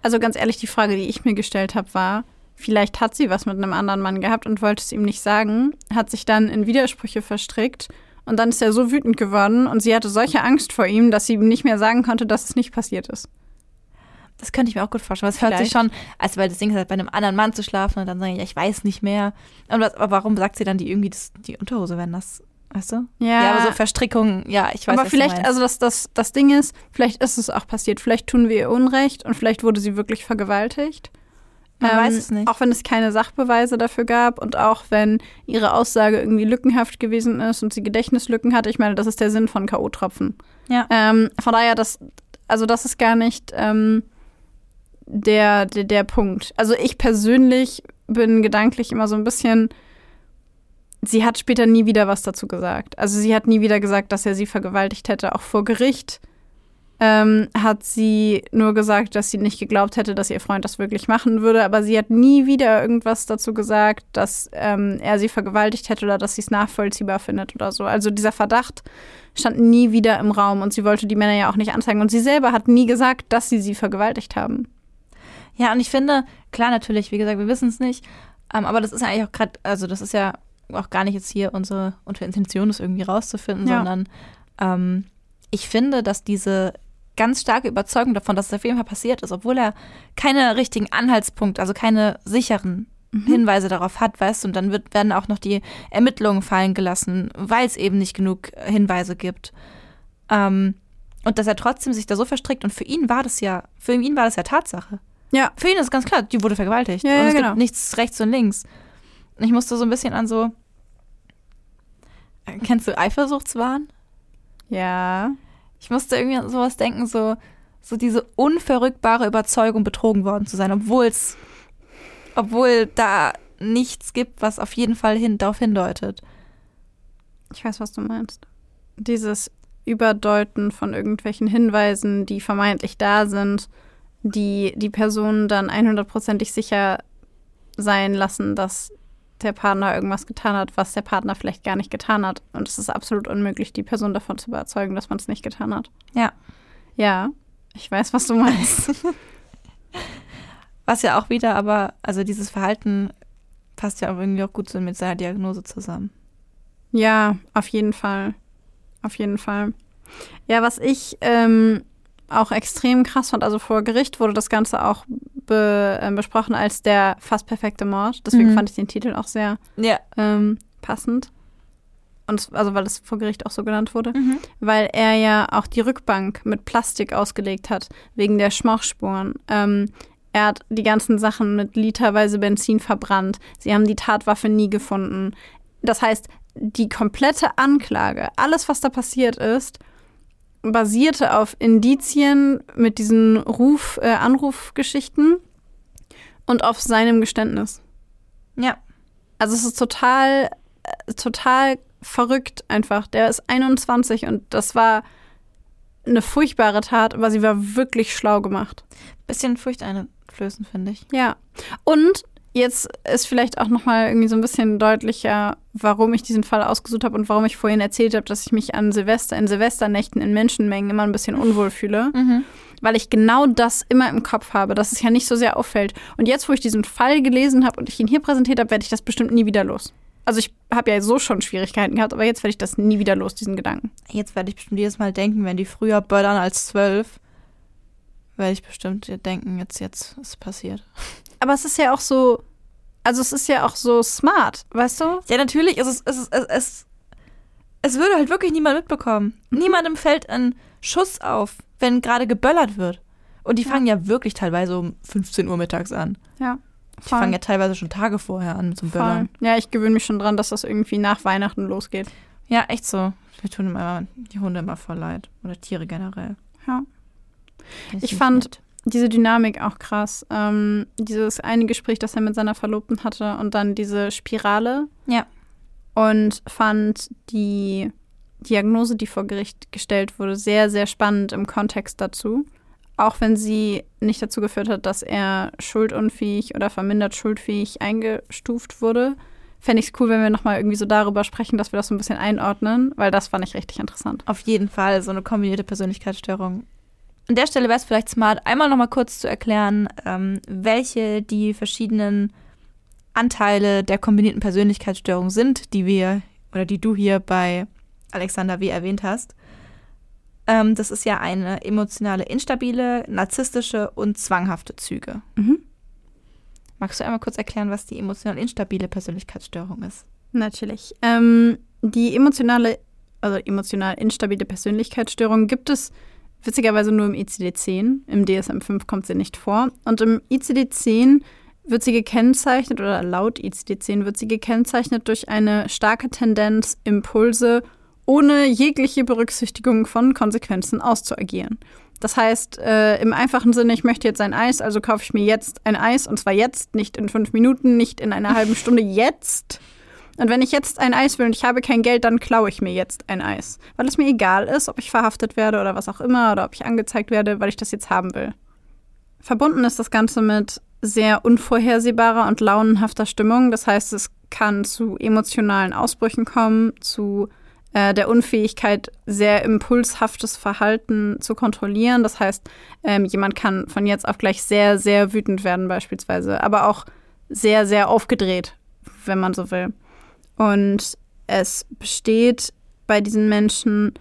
Also ganz ehrlich, die Frage, die ich mir gestellt habe, war, vielleicht hat sie was mit einem anderen Mann gehabt und wollte es ihm nicht sagen, hat sich dann in Widersprüche verstrickt und dann ist er so wütend geworden und sie hatte solche Angst vor ihm, dass sie ihm nicht mehr sagen konnte, dass es nicht passiert ist. Das könnte ich mir auch gut vorstellen. Das hört sich schon, also weil das Ding ist halt bei einem anderen Mann zu schlafen und dann sagen, ja, ich weiß nicht mehr. Was, aber warum sagt sie dann die irgendwie das, die Unterhose, wenn das, weißt du? Ja. Ja, aber so Verstrickungen, ja, ich weiß Aber vielleicht, also das, das, das Ding ist, vielleicht ist es auch passiert. Vielleicht tun wir ihr Unrecht und vielleicht wurde sie wirklich vergewaltigt. Man ähm, weiß es nicht. Auch wenn es keine Sachbeweise dafür gab und auch wenn ihre Aussage irgendwie lückenhaft gewesen ist und sie Gedächtnislücken hatte. Ich meine, das ist der Sinn von K.O.-Tropfen. Ja. Ähm, von daher, das, also das ist gar nicht ähm, der, der, der Punkt. Also ich persönlich bin gedanklich immer so ein bisschen. Sie hat später nie wieder was dazu gesagt. Also sie hat nie wieder gesagt, dass er sie vergewaltigt hätte, auch vor Gericht ähm, hat sie nur gesagt, dass sie nicht geglaubt hätte, dass ihr Freund das wirklich machen würde. Aber sie hat nie wieder irgendwas dazu gesagt, dass ähm, er sie vergewaltigt hätte oder dass sie es nachvollziehbar findet oder so. Also dieser Verdacht stand nie wieder im Raum und sie wollte die Männer ja auch nicht anzeigen. Und sie selber hat nie gesagt, dass sie sie vergewaltigt haben. Ja, und ich finde, klar, natürlich, wie gesagt, wir wissen es nicht. Ähm, aber das ist ja eigentlich auch gerade, also das ist ja auch gar nicht jetzt hier unsere, unsere Intention, das irgendwie rauszufinden, ja. sondern ähm, ich finde, dass diese ganz starke Überzeugung davon, dass es auf jeden Fall passiert ist, obwohl er keine richtigen Anhaltspunkte, also keine sicheren mhm. Hinweise darauf hat, weißt du, und dann wird, werden auch noch die Ermittlungen fallen gelassen, weil es eben nicht genug Hinweise gibt. Ähm, und dass er trotzdem sich da so verstrickt und für ihn war das ja, für ihn war das ja Tatsache. Ja. Für ihn ist ganz klar, die wurde vergewaltigt. Ja, und ja, es genau. gibt nichts rechts und links. Ich musste so ein bisschen an so. Kennst du Eifersuchtswahn? Ja. Ich musste irgendwie an sowas denken, so, so diese unverrückbare Überzeugung, betrogen worden zu sein, obwohl es, obwohl da nichts gibt, was auf jeden Fall hin, darauf hindeutet. Ich weiß, was du meinst. Dieses Überdeuten von irgendwelchen Hinweisen, die vermeintlich da sind, die die Person dann 100%ig sicher sein lassen, dass der Partner irgendwas getan hat, was der Partner vielleicht gar nicht getan hat. Und es ist absolut unmöglich, die Person davon zu überzeugen, dass man es nicht getan hat. Ja. Ja, ich weiß, was du meinst. was ja auch wieder, aber, also dieses Verhalten passt ja irgendwie auch gut so mit seiner Diagnose zusammen. Ja, auf jeden Fall. Auf jeden Fall. Ja, was ich ähm, auch extrem krass fand, also vor Gericht wurde das Ganze auch be, äh, besprochen als der fast perfekte Mord. Deswegen Mhm. fand ich den Titel auch sehr Ja. ähm, passend. Und es- also weil es vor Gericht auch so genannt wurde. Mhm. Weil er ja auch die Rückbank mit Plastik ausgelegt hat, wegen der Schmauchspuren. Ähm, er hat die ganzen Sachen mit literweise Benzin verbrannt. Sie haben die Tatwaffe nie gefunden. Das heißt, die komplette Anklage, alles, was da passiert ist, basierte auf Indizien mit diesen Ruf, äh, Anrufgeschichten und auf seinem Geständnis. Ja. Also es ist total, äh, total verrückt einfach. Der ist 21 und das war eine furchtbare Tat, aber sie war wirklich schlau gemacht. Bisschen furchteinflößend, finde ich. Ja. Und jetzt ist vielleicht auch noch mal irgendwie so ein bisschen deutlicher, warum ich diesen Fall ausgesucht habe und warum ich vorhin erzählt habe, dass ich mich an Silvester, in Silvesternächten in Menschenmengen immer ein bisschen unwohl fühle. Mhm. weil ich genau das immer im Kopf habe, dass es ja nicht so sehr auffällt. Und jetzt, wo ich diesen Fall gelesen habe und ich ihn hier präsentiert habe, werde ich das bestimmt nie wieder los. Also ich habe ja so schon Schwierigkeiten gehabt, aber jetzt werde ich das nie wieder los, diesen Gedanken. Jetzt werde ich bestimmt jedes Mal denken, wenn die früher böllern als zwölf, werde ich bestimmt denken, jetzt, jetzt ist passiert. Aber es ist ja auch so, also es ist ja auch so smart, weißt du? Ja, natürlich, es, ist, es, ist, es, es, es würde halt wirklich niemand mitbekommen. Niemandem fällt ein Schuss auf, wenn gerade geböllert wird. Und die Ja. fangen ja wirklich teilweise um 15 Uhr mittags an. Ja. Die fangen ja teilweise schon Tage vorher an zum voll. Böllern. Ja, ich gewöhne mich schon dran, dass das irgendwie nach Weihnachten losgeht. Ja, echt so. Wir tun immer die Hunde immer voll leid. Oder Tiere generell. Ja. Ich fand- nett. Diese Dynamik auch krass. Ähm, dieses eine Gespräch, das er mit seiner Verlobten hatte und dann diese Spirale. Ja. Und fand die Diagnose, die vor Gericht gestellt wurde, sehr, sehr spannend im Kontext dazu. Auch wenn sie nicht dazu geführt hat, dass er schuldunfähig oder vermindert schuldfähig eingestuft wurde. Fände ich es cool, wenn wir nochmal irgendwie so darüber sprechen, dass wir das so ein bisschen einordnen, weil das fand ich richtig interessant. Auf jeden Fall so eine kombinierte Persönlichkeitsstörung. An der Stelle wäre es vielleicht smart, einmal noch mal kurz zu erklären, ähm, welche die verschiedenen Anteile der kombinierten Persönlichkeitsstörung sind, die wir oder die du hier bei Alexander W. erwähnt hast. Ähm, das ist ja eine emotionale, instabile, narzisstische und zwanghafte Züge. Mhm. Magst du einmal kurz erklären, was die emotional instabile Persönlichkeitsstörung ist? Natürlich. Ähm, die emotionale, also emotional instabile Persönlichkeitsstörung gibt es witzigerweise nur im ICD-10. Im DSM-5 kommt sie nicht vor. Und im ICD-10 wird sie gekennzeichnet, oder laut ICD-10 wird sie gekennzeichnet durch eine starke Tendenz, Impulse ohne jegliche Berücksichtigung von Konsequenzen auszuagieren. Das heißt, äh, im einfachen Sinne, ich möchte jetzt ein Eis, also kaufe ich mir jetzt ein Eis und zwar jetzt, nicht in fünf Minuten, nicht in einer halben Stunde, jetzt. Und wenn ich jetzt ein Eis will und ich habe kein Geld, dann klaue ich mir jetzt ein Eis. Weil es mir egal ist, ob ich verhaftet werde oder was auch immer oder ob ich angezeigt werde, weil ich das jetzt haben will. Verbunden ist das Ganze mit sehr unvorhersehbarer und launenhafter Stimmung. Das heißt, es kann zu emotionalen Ausbrüchen kommen, zu äh, der Unfähigkeit, sehr impulshaftes Verhalten zu kontrollieren. Das heißt, ähm, jemand kann von jetzt auf gleich sehr, sehr wütend werden beispielsweise, aber auch sehr, sehr aufgedreht, wenn man so will. Und es besteht bei diesen Menschen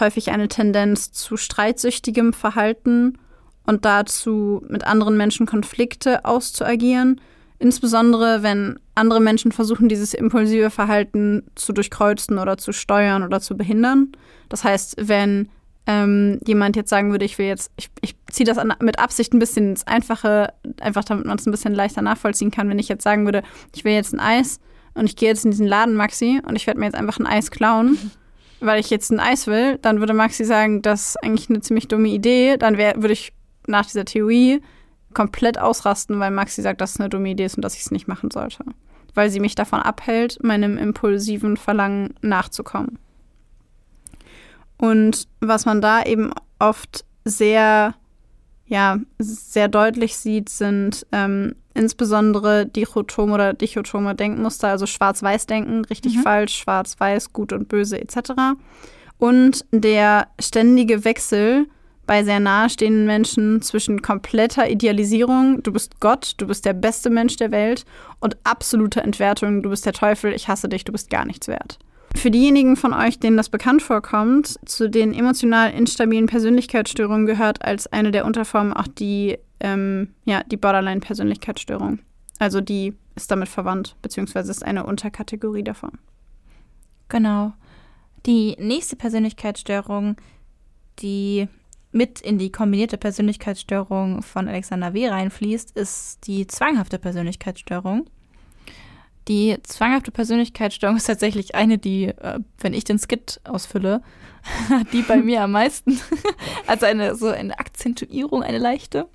häufig eine Tendenz zu streitsüchtigem Verhalten und dazu, mit anderen Menschen Konflikte auszuagieren. Insbesondere, wenn andere Menschen versuchen, dieses impulsive Verhalten zu durchkreuzen oder zu steuern oder zu behindern. Das heißt, wenn ähm, jemand jetzt sagen würde, ich will jetzt, ich, ich ziehe das an, mit Absicht ein bisschen ins Einfache, einfach damit man es ein bisschen leichter nachvollziehen kann, wenn ich jetzt sagen würde, ich will jetzt ein Eis und ich gehe jetzt in diesen Laden, Maxi, und ich werde mir jetzt einfach ein Eis klauen, weil ich jetzt ein Eis will, dann würde Maxi sagen, das ist eigentlich eine ziemlich dumme Idee. Dann wär, würde ich nach dieser Theorie komplett ausrasten, weil Maxi sagt, dass es eine dumme Idee ist und dass ich es nicht machen sollte. Weil sie mich davon abhält, meinem impulsiven Verlangen nachzukommen. Und was man da eben oft sehr, ja, sehr deutlich sieht, sind ähm, insbesondere dichotome oder dichotome Denkmuster, also Schwarz-Weiß-Denken, richtig Mhm. falsch, Schwarz-Weiß, gut und böse etc. Und der ständige Wechsel bei sehr nahestehenden Menschen zwischen kompletter Idealisierung, du bist Gott, du bist der beste Mensch der Welt, und absoluter Entwertung, du bist der Teufel, ich hasse dich, du bist gar nichts wert. Für diejenigen von euch, denen das bekannt vorkommt, zu den emotional instabilen Persönlichkeitsstörungen gehört als eine der Unterformen auch die, ähm, ja, die Borderline-Persönlichkeitsstörung. Also die ist damit verwandt, beziehungsweise ist eine Unterkategorie davon. Genau. Die nächste Persönlichkeitsstörung, die mit in die kombinierte Persönlichkeitsstörung von Alexander W. reinfließt, ist die zwanghafte Persönlichkeitsstörung. Die zwanghafte Persönlichkeitsstörung ist tatsächlich eine, die, äh, wenn ich den Skit ausfülle, die bei mir am meisten, also eine so eine Akzentuierung, eine leichte.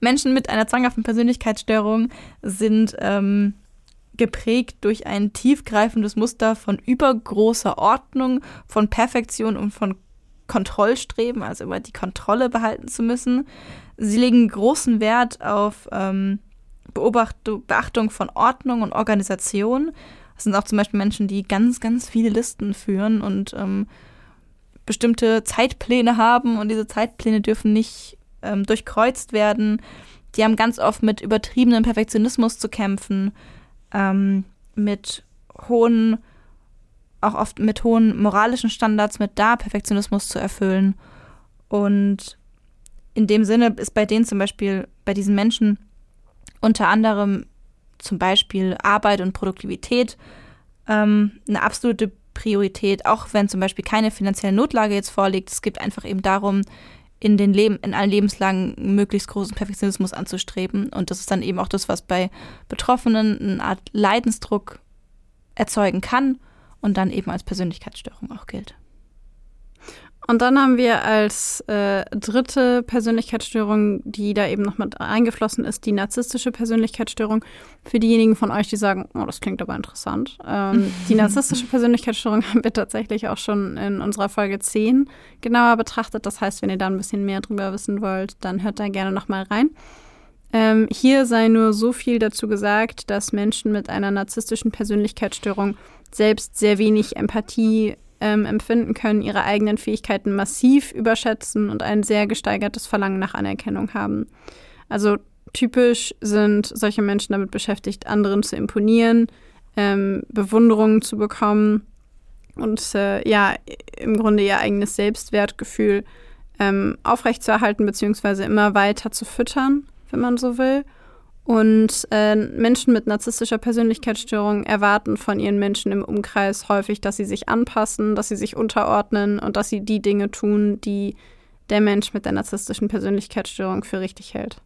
Menschen mit einer zwanghaften Persönlichkeitsstörung sind ähm, geprägt durch ein tiefgreifendes Muster von übergroßer Ordnung, von Perfektion und von Kontrollstreben, also immer die Kontrolle behalten zu müssen. Sie legen großen Wert auf ähm, Beachtung von Ordnung und Organisation. Das sind auch zum Beispiel Menschen, die ganz, ganz viele Listen führen und ähm, bestimmte Zeitpläne haben und diese Zeitpläne dürfen nicht ähm, durchkreuzt werden. Die haben ganz oft mit übertriebenem Perfektionismus zu kämpfen, ähm, mit hohen auch oft mit hohen moralischen Standards, mit da Perfektionismus zu erfüllen. Und in dem Sinne ist bei denen zum Beispiel, bei diesen Menschen unter anderem zum Beispiel Arbeit und Produktivität ähm, eine absolute Priorität, auch wenn zum Beispiel keine finanzielle Notlage jetzt vorliegt. Es geht einfach eben darum, in den Leben, in allen Lebenslangen möglichst großen Perfektionismus anzustreben. Und das ist dann eben auch das, was bei Betroffenen eine Art Leidensdruck erzeugen kann und dann eben als Persönlichkeitsstörung auch gilt. Und dann haben wir als äh, dritte Persönlichkeitsstörung, die da eben noch mit eingeflossen ist, die narzisstische Persönlichkeitsstörung. Für diejenigen von euch, die sagen, oh, das klingt aber interessant. Ähm, die narzisstische Persönlichkeitsstörung haben wir tatsächlich auch schon in unserer Folge 10 genauer betrachtet. Das heißt, wenn ihr da ein bisschen mehr drüber wissen wollt, dann hört da gerne nochmal rein. Ähm, hier sei nur so viel dazu gesagt, dass Menschen mit einer narzisstischen Persönlichkeitsstörung selbst sehr wenig Empathie ähm, empfinden können, ihre eigenen Fähigkeiten massiv überschätzen und ein sehr gesteigertes Verlangen nach Anerkennung haben. Also typisch sind solche Menschen damit beschäftigt, anderen zu imponieren, ähm, Bewunderung zu bekommen und äh, ja, im Grunde ihr eigenes Selbstwertgefühl ähm, aufrechtzuerhalten, beziehungsweise immer weiter zu füttern, wenn man so will. Und äh, Menschen mit narzisstischer Persönlichkeitsstörung erwarten von ihren Menschen im Umkreis häufig, dass sie sich anpassen, dass sie sich unterordnen und dass sie die Dinge tun, die der Mensch mit der narzisstischen Persönlichkeitsstörung für richtig hält.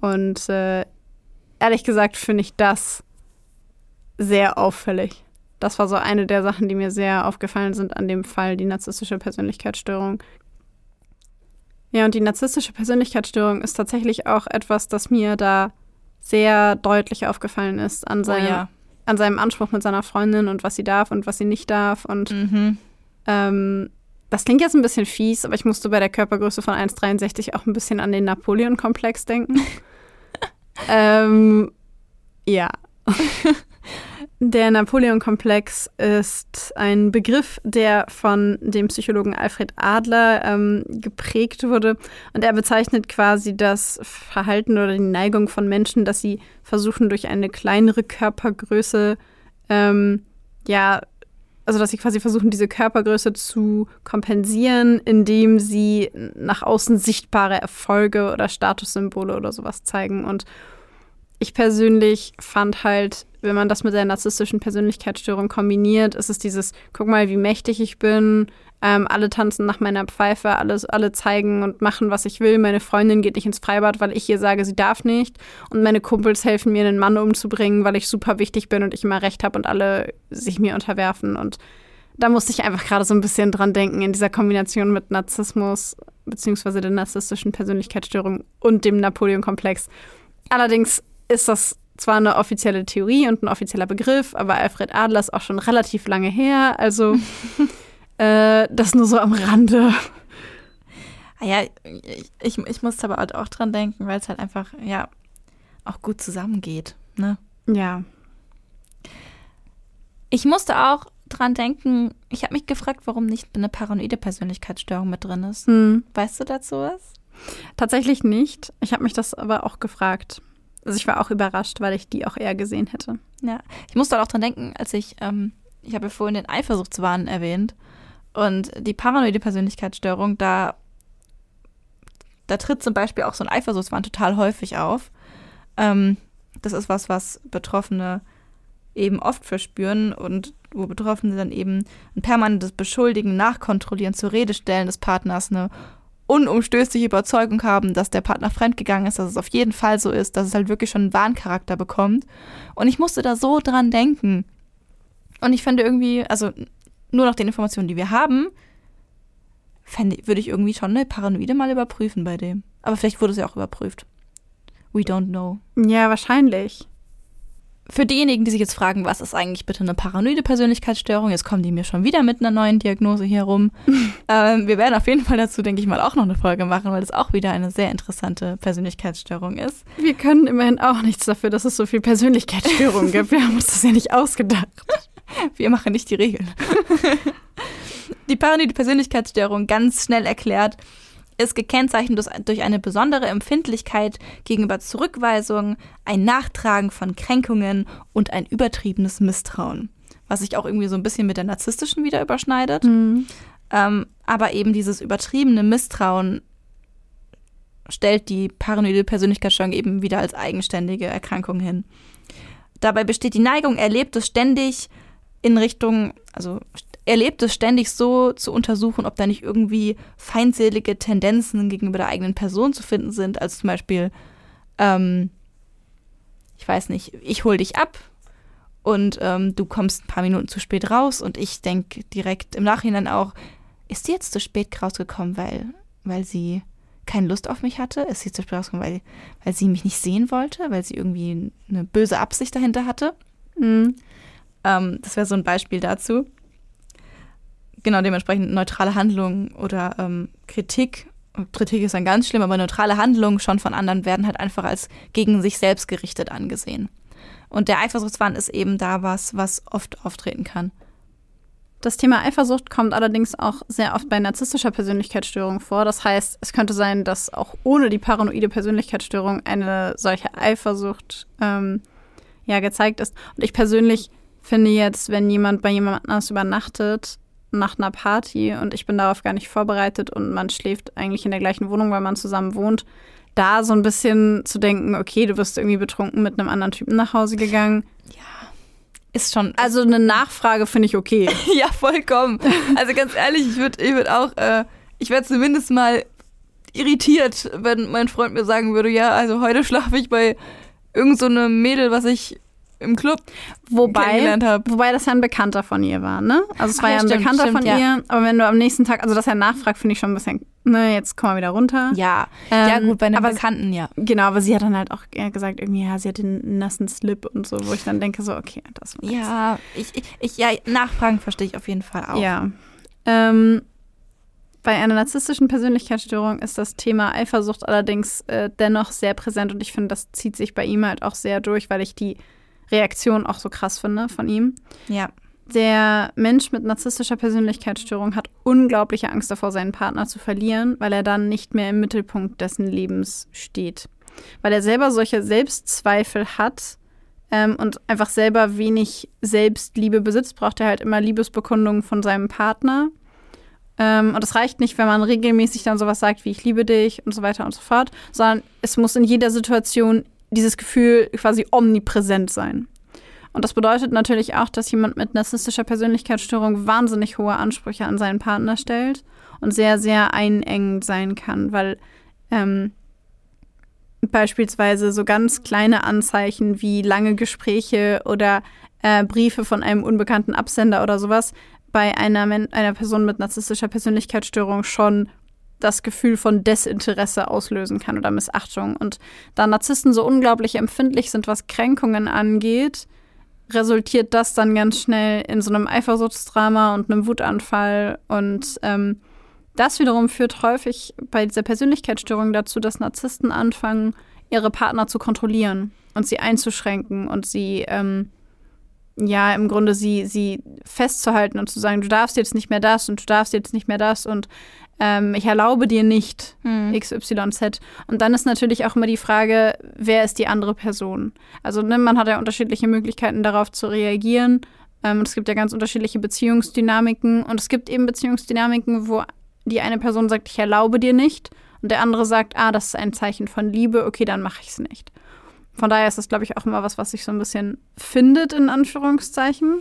Und äh, ehrlich gesagt finde ich das sehr auffällig. Das war so eine der Sachen, die mir sehr aufgefallen sind an dem Fall, die narzisstische Persönlichkeitsstörung. Ja, und die narzisstische Persönlichkeitsstörung ist tatsächlich auch etwas, das mir da sehr deutlich aufgefallen ist an seinem, oh ja. an seinem Anspruch mit seiner Freundin und was sie darf und was sie nicht darf. Und mhm. ähm, das klingt jetzt ein bisschen fies, aber ich musste bei der Körpergröße von 1,63 auch ein bisschen an den Napoleon-Komplex denken. ähm, ja. Der Napoleon-Komplex ist ein Begriff, der von dem Psychologen Alfred Adler ähm, geprägt wurde. Und er bezeichnet quasi das Verhalten oder die Neigung von Menschen, dass sie versuchen, durch eine kleinere Körpergröße, ähm, ja, also dass sie quasi versuchen, diese Körpergröße zu kompensieren, indem sie nach außen sichtbare Erfolge oder Statussymbole oder sowas zeigen. Und ich persönlich fand halt, wenn man das mit der narzisstischen Persönlichkeitsstörung kombiniert, ist es dieses, guck mal, wie mächtig ich bin, ähm, alle tanzen nach meiner Pfeife, alles, alle zeigen und machen, was ich will. Meine Freundin geht nicht ins Freibad, weil ich ihr sage, sie darf nicht. Und meine Kumpels helfen mir, einen Mann umzubringen, weil ich super wichtig bin und ich immer recht habe und alle sich mir unterwerfen. Und da musste ich einfach gerade so ein bisschen dran denken, in dieser Kombination mit Narzissmus, beziehungsweise der narzisstischen Persönlichkeitsstörung und dem Napoleon-Komplex. Allerdings ist das zwar eine offizielle Theorie und ein offizieller Begriff, aber Alfred Adler ist auch schon relativ lange her. Also äh, das nur so am Rande. Ah ja, ich, ich musste aber halt auch dran denken, weil es halt einfach, ja, auch gut zusammengeht. Ne? Ja. Ich musste auch dran denken, ich habe mich gefragt, warum nicht eine paranoide Persönlichkeitsstörung mit drin ist. Hm. Weißt du dazu was? Tatsächlich nicht. Ich habe mich das aber auch gefragt. Also ich war auch überrascht, weil ich die auch eher gesehen hätte. Ja, ich musste auch dran denken, als ich ähm, ich habe ja vorhin den Eifersuchtswahn erwähnt. Und die paranoide Persönlichkeitsstörung, da, da tritt zum Beispiel auch so ein Eifersuchtswahn total häufig auf. Ähm, das ist was, was Betroffene eben oft verspüren und wo Betroffene dann eben ein permanentes Beschuldigen, Nachkontrollieren, zur Rede stellen des Partners, eine unumstößliche Überzeugung haben, dass der Partner fremdgegangen ist, dass es auf jeden Fall so ist, dass es halt wirklich schon einen Warncharakter bekommt. Und ich musste da so dran denken. Und ich finde irgendwie, also nur nach den Informationen, die wir haben, fände, würde ich irgendwie schon eine Paranoide mal überprüfen bei dem. Aber vielleicht wurde es ja auch überprüft. We don't know. Ja, wahrscheinlich. Für diejenigen, die sich jetzt fragen, was ist eigentlich bitte eine paranoide Persönlichkeitsstörung, jetzt kommen die mir schon wieder mit einer neuen Diagnose hier rum. ähm, wir werden auf jeden Fall dazu, denke ich mal, auch noch eine Folge machen, weil das auch wieder eine sehr interessante Persönlichkeitsstörung ist. Wir können immerhin auch nichts dafür, dass es so viel Persönlichkeitsstörungen gibt. Wir haben uns das ja nicht ausgedacht. Wir machen nicht die Regeln. die paranoide Persönlichkeitsstörung, ganz schnell erklärt, ist gekennzeichnet durch eine besondere Empfindlichkeit gegenüber Zurückweisung, ein Nachtragen von Kränkungen und ein übertriebenes Misstrauen. Was sich auch irgendwie so ein bisschen mit der narzisstischen wieder überschneidet. Mhm. Ähm, aber eben dieses übertriebene Misstrauen stellt die paranoide Persönlichkeitsstörung eben wieder als eigenständige Erkrankung hin. Dabei besteht die Neigung, erlebt es ständig in Richtung, also erlebt es ständig so zu untersuchen, ob da nicht irgendwie feindselige Tendenzen gegenüber der eigenen Person zu finden sind, als zum Beispiel, ähm, ich weiß nicht, ich hol dich ab und ähm, du kommst ein paar Minuten zu spät raus und ich denke direkt im Nachhinein auch, ist sie jetzt zu spät rausgekommen, weil, weil sie keine Lust auf mich hatte? Ist sie zu spät rausgekommen, weil, weil sie mich nicht sehen wollte, weil sie irgendwie eine böse Absicht dahinter hatte? Mhm. Ähm, das wäre so ein Beispiel dazu genau dementsprechend neutrale Handlungen oder ähm, Kritik. Kritik ist dann ganz schlimm, aber neutrale Handlungen schon von anderen werden halt einfach als gegen sich selbst gerichtet angesehen. Und der Eifersuchtswahn ist eben da was, was oft auftreten kann. Das Thema Eifersucht kommt allerdings auch sehr oft bei narzisstischer Persönlichkeitsstörung vor. Das heißt, es könnte sein, dass auch ohne die paranoide Persönlichkeitsstörung eine solche Eifersucht ähm, ja gezeigt ist. Und ich persönlich finde jetzt, wenn jemand bei jemand anders übernachtet, nach einer Party und ich bin darauf gar nicht vorbereitet und man schläft eigentlich in der gleichen Wohnung, weil man zusammen wohnt, da so ein bisschen zu denken, okay, du wirst irgendwie betrunken mit einem anderen Typen nach Hause gegangen. Ja. Ist schon. Also eine Nachfrage finde ich okay. ja, vollkommen. Also ganz ehrlich, ich würde ich würd auch, äh, ich wäre zumindest mal irritiert, wenn mein Freund mir sagen würde, ja, also heute schlafe ich bei irgend so Mädel, was ich im Club wobei, Wobei das ja ein Bekannter von ihr war, ne? Also es war ja, ja ein stimmt, Bekannter stimmt, von ja. ihr, aber wenn du am nächsten Tag, also dass er nachfragt, finde ich schon ein bisschen, ne, jetzt komm mal wieder runter. Ja, ähm, ja gut, bei einem Bekannten, ja. Genau, aber sie hat dann halt auch gesagt, irgendwie, ja, sie hat den nassen Slip und so, wo ich dann denke, so, okay, das war Ja, ich, ich, ich, ja, Nachfragen verstehe ich auf jeden Fall auch. Ja. Ähm, bei einer narzisstischen Persönlichkeitsstörung ist das Thema Eifersucht allerdings äh, dennoch sehr präsent und ich finde, das zieht sich bei ihm halt auch sehr durch, weil ich die Reaktion auch so krass finde von ihm. Ja. Der Mensch mit narzisstischer Persönlichkeitsstörung hat unglaubliche Angst davor, seinen Partner zu verlieren, weil er dann nicht mehr im Mittelpunkt dessen Lebens steht. Weil er selber solche Selbstzweifel hat ähm, und einfach selber wenig Selbstliebe besitzt, braucht er halt immer Liebesbekundungen von seinem Partner. Ähm, und es reicht nicht, wenn man regelmäßig dann sowas sagt wie ich liebe dich und so weiter und so fort, sondern es muss in jeder Situation dieses Gefühl quasi omnipräsent sein. Und das bedeutet natürlich auch, dass jemand mit narzisstischer Persönlichkeitsstörung wahnsinnig hohe Ansprüche an seinen Partner stellt und sehr, sehr einengend sein kann, weil ähm, beispielsweise so ganz kleine Anzeichen wie lange Gespräche oder äh, Briefe von einem unbekannten Absender oder sowas bei einer, einer Person mit narzisstischer Persönlichkeitsstörung schon das Gefühl von Desinteresse auslösen kann oder Missachtung. Und da Narzissten so unglaublich empfindlich sind, was Kränkungen angeht, resultiert das dann ganz schnell in so einem Eifersuchtsdrama und einem Wutanfall. Und ähm, das wiederum führt häufig bei dieser Persönlichkeitsstörung dazu, dass Narzissten anfangen, ihre Partner zu kontrollieren und sie einzuschränken und sie ähm, ja, im Grunde sie, sie festzuhalten und zu sagen, du darfst jetzt nicht mehr das und du darfst jetzt nicht mehr das und ähm, ich erlaube dir nicht hm. XYZ. Und dann ist natürlich auch immer die Frage, wer ist die andere Person? Also ne, man hat ja unterschiedliche Möglichkeiten darauf zu reagieren. Ähm, es gibt ja ganz unterschiedliche Beziehungsdynamiken und es gibt eben Beziehungsdynamiken, wo die eine Person sagt, ich erlaube dir nicht und der andere sagt, ah, das ist ein Zeichen von Liebe, okay, dann mache ich es nicht. Von daher ist das, glaube ich, auch immer was, was sich so ein bisschen findet, in Anführungszeichen.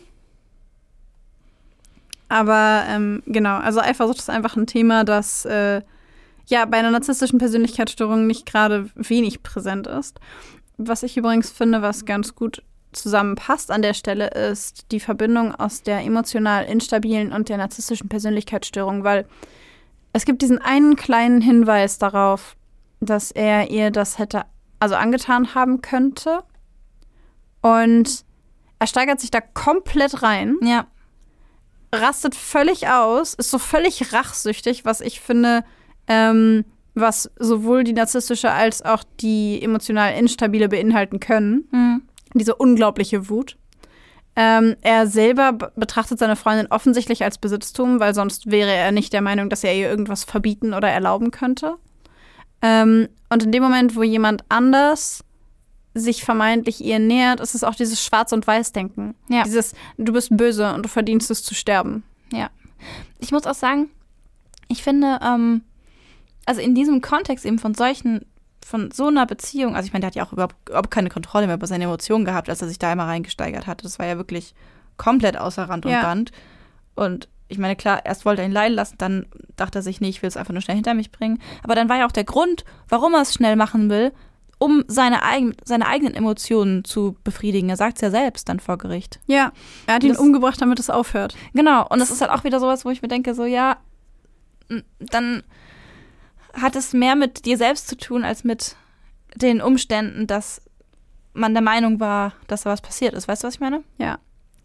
Aber ähm, genau, also Eifersucht ist einfach ein Thema, das äh, ja bei einer narzisstischen Persönlichkeitsstörung nicht gerade wenig präsent ist. Was ich übrigens finde, was ganz gut zusammenpasst an der Stelle, ist die Verbindung aus der emotional instabilen und der narzisstischen Persönlichkeitsstörung, weil es gibt diesen einen kleinen Hinweis darauf, dass er ihr das hätte also angetan haben könnte. Und er steigert sich da komplett rein. Ja. Rastet völlig aus, ist so völlig rachsüchtig, was ich finde, ähm, was sowohl die narzisstische als auch die emotional instabile beinhalten können. Mhm. Diese unglaubliche Wut. Ähm, er selber betrachtet seine Freundin offensichtlich als Besitztum, weil sonst wäre er nicht der Meinung, dass er ihr irgendwas verbieten oder erlauben könnte. Ähm, und in dem Moment, wo jemand anders sich vermeintlich ihr nähert, ist es auch dieses Schwarz- und Weiß-Denken. Ja. Dieses, du bist böse und du verdienst es zu sterben. Ja. Ich muss auch sagen, ich finde, ähm, also in diesem Kontext eben von solchen, von so einer Beziehung, also ich meine, der hat ja auch überhaupt, überhaupt keine Kontrolle mehr über seine Emotionen gehabt, als er sich da einmal reingesteigert hat. Das war ja wirklich komplett außer Rand und Ja. Band. Und ich meine, klar, erst wollte er ihn leiden lassen, dann dachte er sich, nee, ich will es einfach nur schnell hinter mich bringen. Aber dann war ja auch der Grund, warum er es schnell machen will, um seine, eigen, seine eigenen Emotionen zu befriedigen. Er sagt es ja selbst dann vor Gericht. Ja. Er hat ihn Das- umgebracht, damit es aufhört. Genau, und das ist halt auch wieder sowas, wo ich mir denke, so ja, dann hat es mehr mit dir selbst zu tun, als mit den Umständen, dass man der Meinung war, dass da was passiert ist. Weißt du, was ich meine? Ja.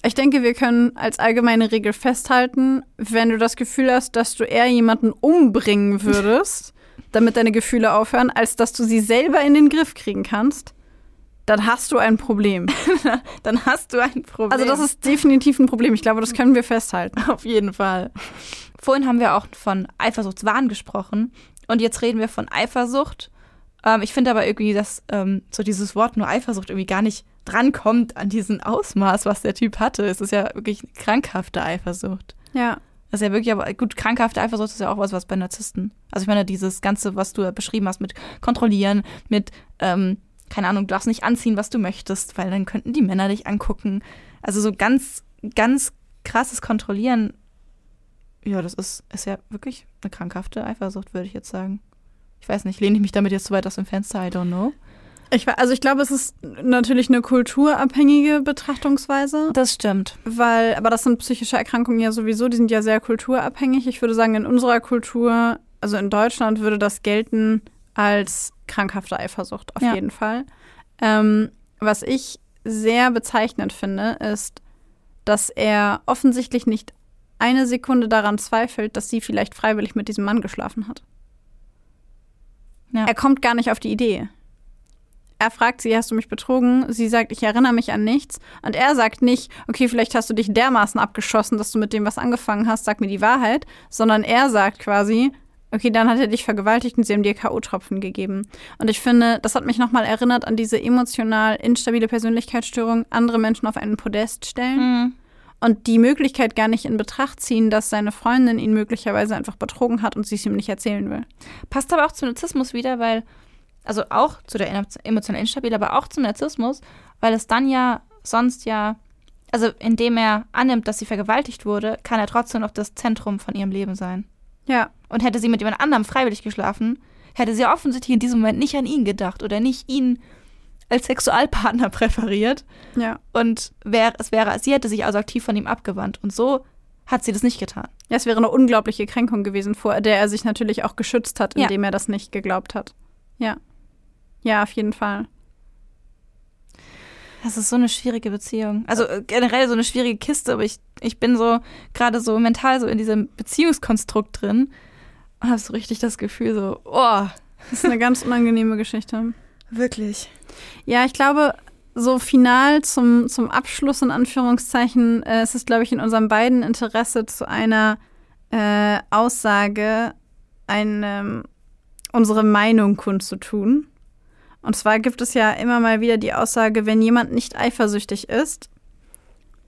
Ich denke, wir können als allgemeine Regel festhalten, wenn du das Gefühl hast, dass du eher jemanden umbringen würdest, damit deine Gefühle aufhören, als dass du sie selber in den Griff kriegen kannst, dann hast du ein Problem. Dann hast du ein Problem. Also das ist definitiv ein Problem. Ich glaube, das können wir festhalten. auf jeden Fall. Vorhin haben wir auch von Eifersuchtswahn gesprochen und jetzt reden wir von Eifersucht. Ähm, ich finde aber irgendwie, dass ähm, so dieses Wort nur Eifersucht irgendwie gar nicht drankommt an diesen Ausmaß, was der Typ hatte. Es ist ja wirklich eine krankhafte Eifersucht. Ja. Das ist ja wirklich, aber gut, krankhafte Eifersucht ist ja auch was, was bei Narzissten. Also ich meine, dieses Ganze, was du beschrieben hast mit kontrollieren, mit, ähm, keine Ahnung, du darfst nicht anziehen, was du möchtest, weil dann könnten die Männer dich angucken. Also so ganz, ganz krasses Kontrollieren, ja, das ist, ist ja wirklich eine krankhafte Eifersucht, würde ich jetzt sagen. Ich weiß nicht, lehne ich mich damit jetzt zu weit aus dem Fenster? I don't know. Ich, also ich glaube, es ist natürlich eine kulturabhängige Betrachtungsweise. Das stimmt. Weil, aber das sind psychische Erkrankungen ja sowieso, die sind ja sehr kulturabhängig. Ich würde sagen, in unserer Kultur, also in Deutschland, würde das gelten als krankhafte Eifersucht, auf Ja. jeden Fall. Ähm, was ich sehr bezeichnend finde, ist, dass er offensichtlich nicht eine Sekunde daran zweifelt, dass sie vielleicht freiwillig mit diesem Mann geschlafen hat. Ja. Er kommt gar nicht auf die Idee. Er fragt sie, hast du mich betrogen? Sie sagt, ich erinnere mich an nichts. Und er sagt nicht, okay, vielleicht hast du dich dermaßen abgeschossen, dass du mit dem was angefangen hast, sag mir die Wahrheit. Sondern er sagt quasi, okay, dann hat er dich vergewaltigt und sie haben dir K.O.-Tropfen gegeben. Und ich finde, das hat mich nochmal erinnert an diese emotional instabile Persönlichkeitsstörung, andere Menschen auf einen Podest stellen Mhm. und die Möglichkeit gar nicht in Betracht ziehen, dass seine Freundin ihn möglicherweise einfach betrogen hat und sie es ihm nicht erzählen will. Passt aber auch zum Narzissmus wieder, weil, also auch zu der emo- emotional instabil, aber auch zum Narzissmus, weil es dann ja sonst ja, also indem er annimmt, dass sie vergewaltigt wurde, kann er trotzdem noch das Zentrum von ihrem Leben sein. Ja, Und hätte sie mit jemand anderem freiwillig geschlafen, hätte sie offensichtlich in diesem Moment nicht an ihn gedacht oder nicht ihn als Sexualpartner präferiert. ja. Und wär, es wäre, sie hätte sich also aktiv von ihm abgewandt. Und so hat sie das nicht getan. Ja, es wäre eine unglaubliche Kränkung gewesen, vor der er sich natürlich auch geschützt hat, Ja. indem er das nicht geglaubt hat. Ja. Ja, auf jeden Fall. Das ist so eine schwierige Beziehung. Also äh, generell so eine schwierige Kiste, aber ich, ich bin so gerade so mental so in diesem Beziehungskonstrukt drin und habe so richtig das Gefühl so, oh, Das ist eine ganz unangenehme Geschichte. wirklich. Ja, ich glaube, so final zum, zum Abschluss in Anführungszeichen, äh, es ist, glaube ich, in unserem beiden Interesse zu einer äh, Aussage eine, unsere Meinung kundzutun. Und zwar gibt es ja immer mal wieder die Aussage, wenn jemand nicht eifersüchtig ist,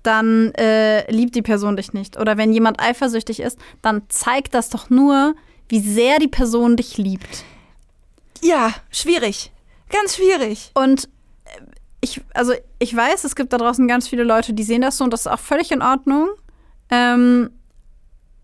dann äh, liebt die Person dich nicht. Oder wenn jemand eifersüchtig ist, dann zeigt das doch nur, wie sehr die Person dich liebt. Ja, schwierig. Ganz schwierig. Und äh, ich, also ich weiß, es gibt da draußen ganz viele Leute, die sehen das so und das ist auch völlig in Ordnung. Ähm,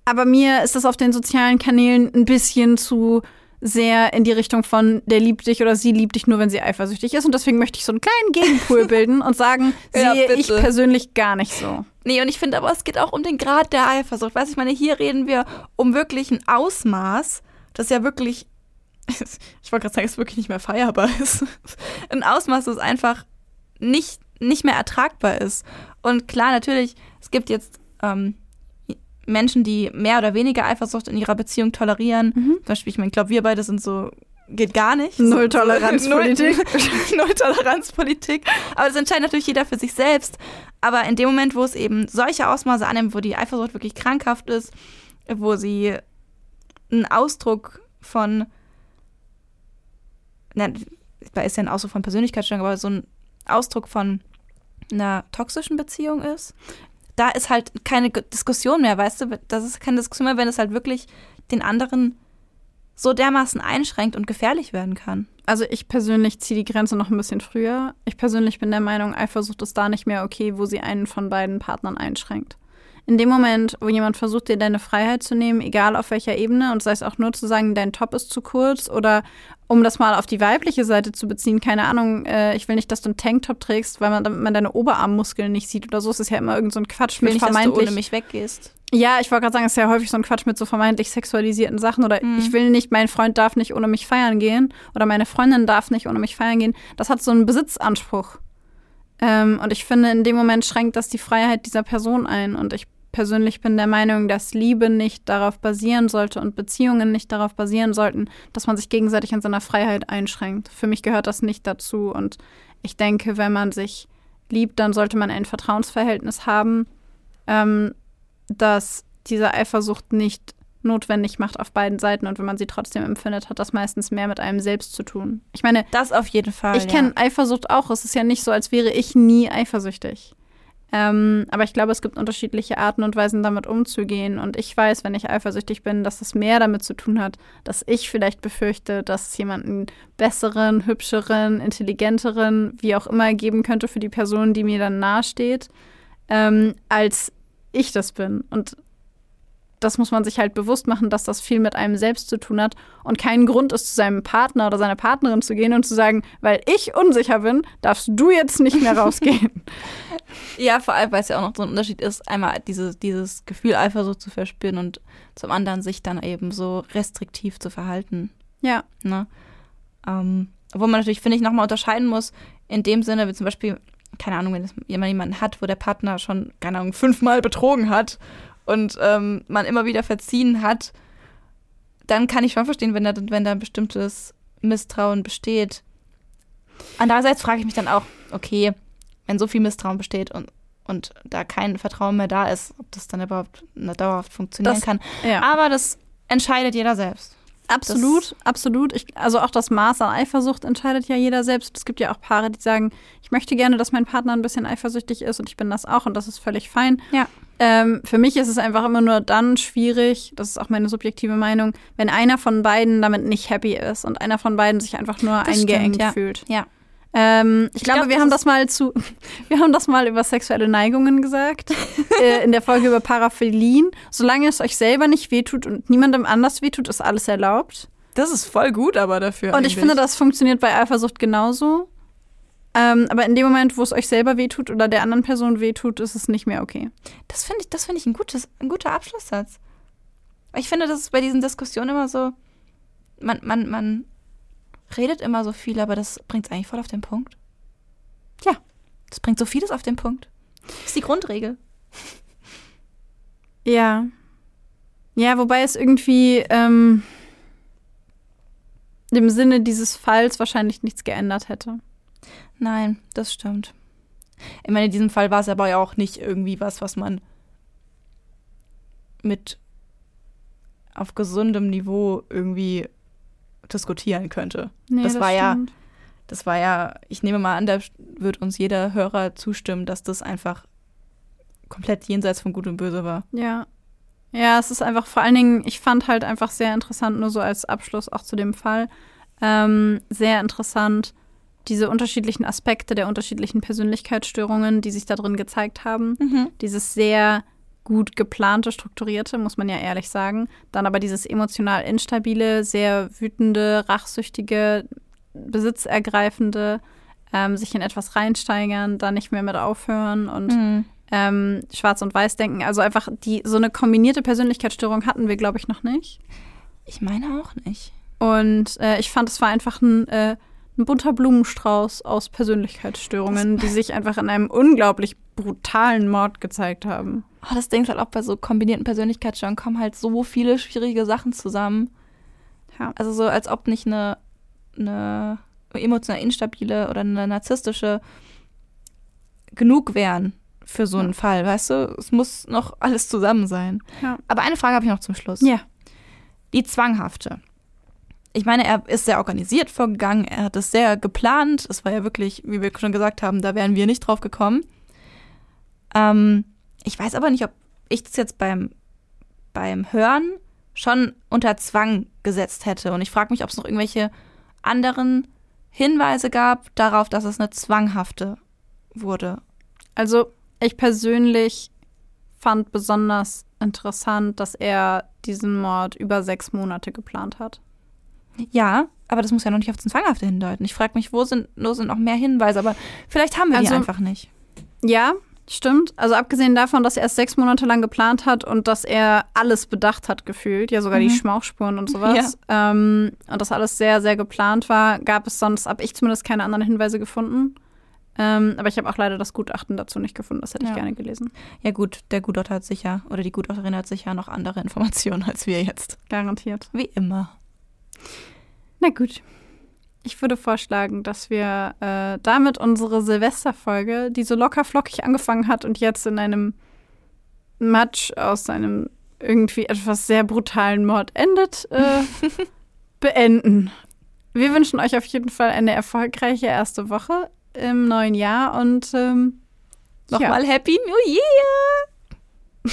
aber mir ist das auf den sozialen Kanälen ein bisschen zu sehr in die Richtung von, der liebt dich oder sie liebt dich nur, wenn sie eifersüchtig ist. Und deswegen möchte ich so einen kleinen Gegenpool bilden und sagen, Ja, sehe bitte. ich persönlich gar nicht so. Nee, und ich finde aber, es geht auch um den Grad der Eifersucht. Weißt du, ich meine, hier reden wir um wirklich ein Ausmaß, das ja wirklich, ich wollte gerade sagen, es wirklich nicht mehr feierbar ist. Ein Ausmaß, das einfach nicht, nicht mehr ertragbar ist. Und klar, natürlich, es gibt jetzt ähm, Menschen, die mehr oder weniger Eifersucht in ihrer Beziehung tolerieren. Zum Beispiel, ich meine, ich glaube, wir beide sind so, geht gar nicht. Null-Toleranz-Politik. Null- Null-Toleranz-Politik. Aber das entscheidet natürlich jeder für sich selbst. Aber in dem Moment, wo es eben solche Ausmaße annimmt, wo die Eifersucht wirklich krankhaft ist, wo sie ein Ausdruck von, na, ist ja ein Ausdruck von Persönlichkeitsstörung, aber so ein Ausdruck von einer toxischen Beziehung ist, da ist halt keine Diskussion mehr, weißt du? Das ist keine Diskussion mehr, wenn es halt wirklich den anderen so dermaßen einschränkt und gefährlich werden kann. Also ich persönlich ziehe die Grenze noch ein bisschen früher. Ich persönlich bin der Meinung, Eifersucht ist da nicht mehr okay, wo sie einen von beiden Partnern einschränkt. In dem Moment, wo jemand versucht, dir deine Freiheit zu nehmen, egal auf welcher Ebene, und sei es auch nur zu sagen, dein Top ist zu kurz oder um das mal auf die weibliche Seite zu beziehen, keine Ahnung, äh, ich will nicht, dass du einen Tanktop trägst, weil man, damit man deine Oberarmmuskeln nicht sieht oder so. Es ist ja immer irgend so ein Quatsch Ich will mit nicht, dass du ohne mich weggehst. Ja, ich wollte gerade sagen, es ist ja häufig so ein Quatsch mit so vermeintlich sexualisierten Sachen oder Mhm. ich will nicht, mein Freund darf nicht ohne mich feiern gehen oder meine Freundin darf nicht ohne mich feiern gehen. Das hat so einen Besitzanspruch. Ähm, und ich finde, in dem Moment schränkt das die Freiheit dieser Person ein. Und ich persönlich bin der Meinung, dass Liebe nicht darauf basieren sollte und Beziehungen nicht darauf basieren sollten, dass man sich gegenseitig in seiner Freiheit einschränkt. Für mich gehört das nicht dazu. Und ich denke, wenn man sich liebt, dann sollte man ein Vertrauensverhältnis haben, ähm, dass diese Eifersucht nicht notwendig macht auf beiden Seiten und wenn man sie trotzdem empfindet, hat das meistens mehr mit einem selbst zu tun. Ich meine, Das auf jeden Fall. ich kenne Eifersucht auch. Es ist ja nicht so, als wäre ich nie eifersüchtig. Ähm, aber ich glaube, es gibt unterschiedliche Arten und Weisen, damit umzugehen. Und ich weiß, wenn ich eifersüchtig bin, dass es mehr damit zu tun hat, dass ich vielleicht befürchte, dass es jemanden besseren, hübscheren, intelligenteren, wie auch immer geben könnte für die Person, die mir dann nahesteht, ähm, als ich das bin. Und das muss man sich halt bewusst machen, dass das viel mit einem selbst zu tun hat und kein Grund ist, zu seinem Partner oder seiner Partnerin zu gehen und zu sagen, weil ich unsicher bin, darfst du jetzt nicht mehr rausgehen. Ja, vor allem, weil es ja auch noch so ein Unterschied ist, einmal diese, dieses Gefühl Eifersucht zu verspüren und zum anderen sich dann eben so restriktiv zu verhalten. ja, Ne? Ähm, obwohl man natürlich, finde ich, nochmal unterscheiden muss, in dem Sinne, wie zum Beispiel, keine Ahnung, wenn jemand jemanden hat, wo der Partner schon, keine Ahnung, fünfmal betrogen hat und ähm, man immer wieder verziehen hat, dann kann ich schon verstehen, wenn da, wenn da ein bestimmtes Misstrauen besteht. Andererseits frage ich mich dann auch, okay, wenn so viel Misstrauen besteht und, und da kein Vertrauen mehr da ist, ob das dann überhaupt dauerhaft funktionieren Das- kann. ja. Aber das entscheidet jeder selbst. Absolut, absolut. Ich, also auch das Maß an Eifersucht entscheidet ja jeder selbst. Es gibt ja auch Paare, die sagen, ich möchte gerne, dass mein Partner ein bisschen eifersüchtig ist und ich bin das auch und das ist völlig fein. Ja. Ähm, für mich ist es einfach immer nur dann schwierig, das ist auch meine subjektive Meinung, wenn einer von beiden damit nicht happy ist und einer von beiden sich einfach nur Das eingeengt stimmt, ja. fühlt. Ja. Ähm, ich, Ich glaube, glaub, wir haben das mal zu, wir haben das mal über sexuelle Neigungen gesagt äh, in der Folge über Paraphilien. Solange es euch selber nicht wehtut und niemandem anders wehtut, ist alles erlaubt. Das ist voll gut aber dafür. Und ich finde, das funktioniert bei Eifersucht genauso. Ähm, aber in dem Moment, wo es euch selber wehtut oder der anderen Person wehtut, ist es nicht mehr okay. Das finde ich, das finde ich ein, gutes, ein guter Abschlusssatz. Ich finde, das ist bei diesen Diskussionen immer so, man, man, man redet immer so viel, aber das bringt es eigentlich voll auf den Punkt. Ja. Das bringt so vieles auf den Punkt. Das ist die Grundregel. Ja. Ja, wobei es irgendwie ähm, im Sinne dieses Falls wahrscheinlich nichts geändert hätte. Nein, das stimmt. Ich meine, in diesem Fall war es aber ja auch nicht irgendwie was, was man mit auf gesundem Niveau irgendwie diskutieren könnte. Nee, Das war ja- stimmt. Das war ja, ich nehme mal an, da wird uns jeder Hörer zustimmen, dass das einfach komplett jenseits von Gut und Böse war. Ja. Ja, es ist einfach vor allen Dingen, ich fand halt einfach sehr interessant, nur so als Abschluss auch zu dem Fall, ähm, sehr interessant, diese unterschiedlichen Aspekte der unterschiedlichen Persönlichkeitsstörungen, die sich da drin gezeigt haben. Mhm. Dieses sehr gut geplante, strukturierte, muss man ja ehrlich sagen. Dann aber dieses emotional instabile, sehr wütende, rachsüchtige, besitzergreifende, ähm, sich in etwas reinsteigern, dann nicht mehr mit aufhören und Mhm. ähm, Schwarz- und Weiß-Denken. Also einfach die so eine kombinierte Persönlichkeitsstörung hatten wir, glaube ich, noch nicht. Ich meine auch nicht. Und äh, ich fand, es war einfach ein, äh, ein bunter Blumenstrauß aus Persönlichkeitsstörungen, die sich einfach in einem unglaublich brutalen Mord gezeigt haben. Oh, das Ding ist halt auch bei so kombinierten Persönlichkeitsstörungen kommen halt so viele schwierige Sachen zusammen. Ja. Also so, als ob nicht eine, eine emotional instabile oder eine narzisstische genug wären für so einen Ja. Fall, weißt du? Es muss noch alles zusammen sein. Ja. Aber eine Frage habe ich noch zum Schluss. Ja. Die zwanghafte. Ich meine, er ist sehr organisiert vorgegangen, er hat es sehr geplant. Es war ja wirklich, wie wir schon gesagt haben, da wären wir nicht drauf gekommen. Ähm, ich weiß aber nicht, ob ich das jetzt beim, beim Hören schon unter Zwang gesetzt hätte. Und ich frage mich, ob es noch irgendwelche anderen Hinweise gab darauf, dass es eine zwanghafte wurde. Also ich persönlich fand besonders interessant, dass er diesen Mord über sechs Monate geplant hat. Ja, aber das muss ja noch nicht auf den Zwanghafte hindeuten. Ich frage mich, wo sind, wo sind noch mehr Hinweise, aber vielleicht haben wir die Also- einfach nicht. Ja, stimmt. Also abgesehen davon, dass er es sechs Monate lang geplant hat und dass er alles bedacht hat, gefühlt, ja sogar die Mhm. Schmauchspuren und sowas, ähm, und das alles sehr, sehr geplant war, gab es sonst, habe ich zumindest keine anderen Hinweise gefunden. Ähm, aber ich habe auch leider das Gutachten dazu nicht gefunden. Das hätte ich Ja. gerne gelesen. Ja gut, der Gutachter hat sicher, oder die Gutachterin hat sicher noch andere Informationen als wir jetzt. Garantiert. Wie immer. Na gut. Ich würde vorschlagen, dass wir äh, damit unsere Silvesterfolge, die so locker flockig angefangen hat und jetzt in einem Matsch aus einem irgendwie etwas sehr brutalen Mord endet, äh, beenden. Wir wünschen euch auf jeden Fall eine erfolgreiche erste Woche im neuen Jahr und ähm, Nochmal Happy New Year!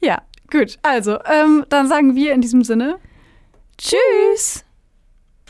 ja, gut. Also, ähm, dann sagen wir in diesem Sinne Tschüss!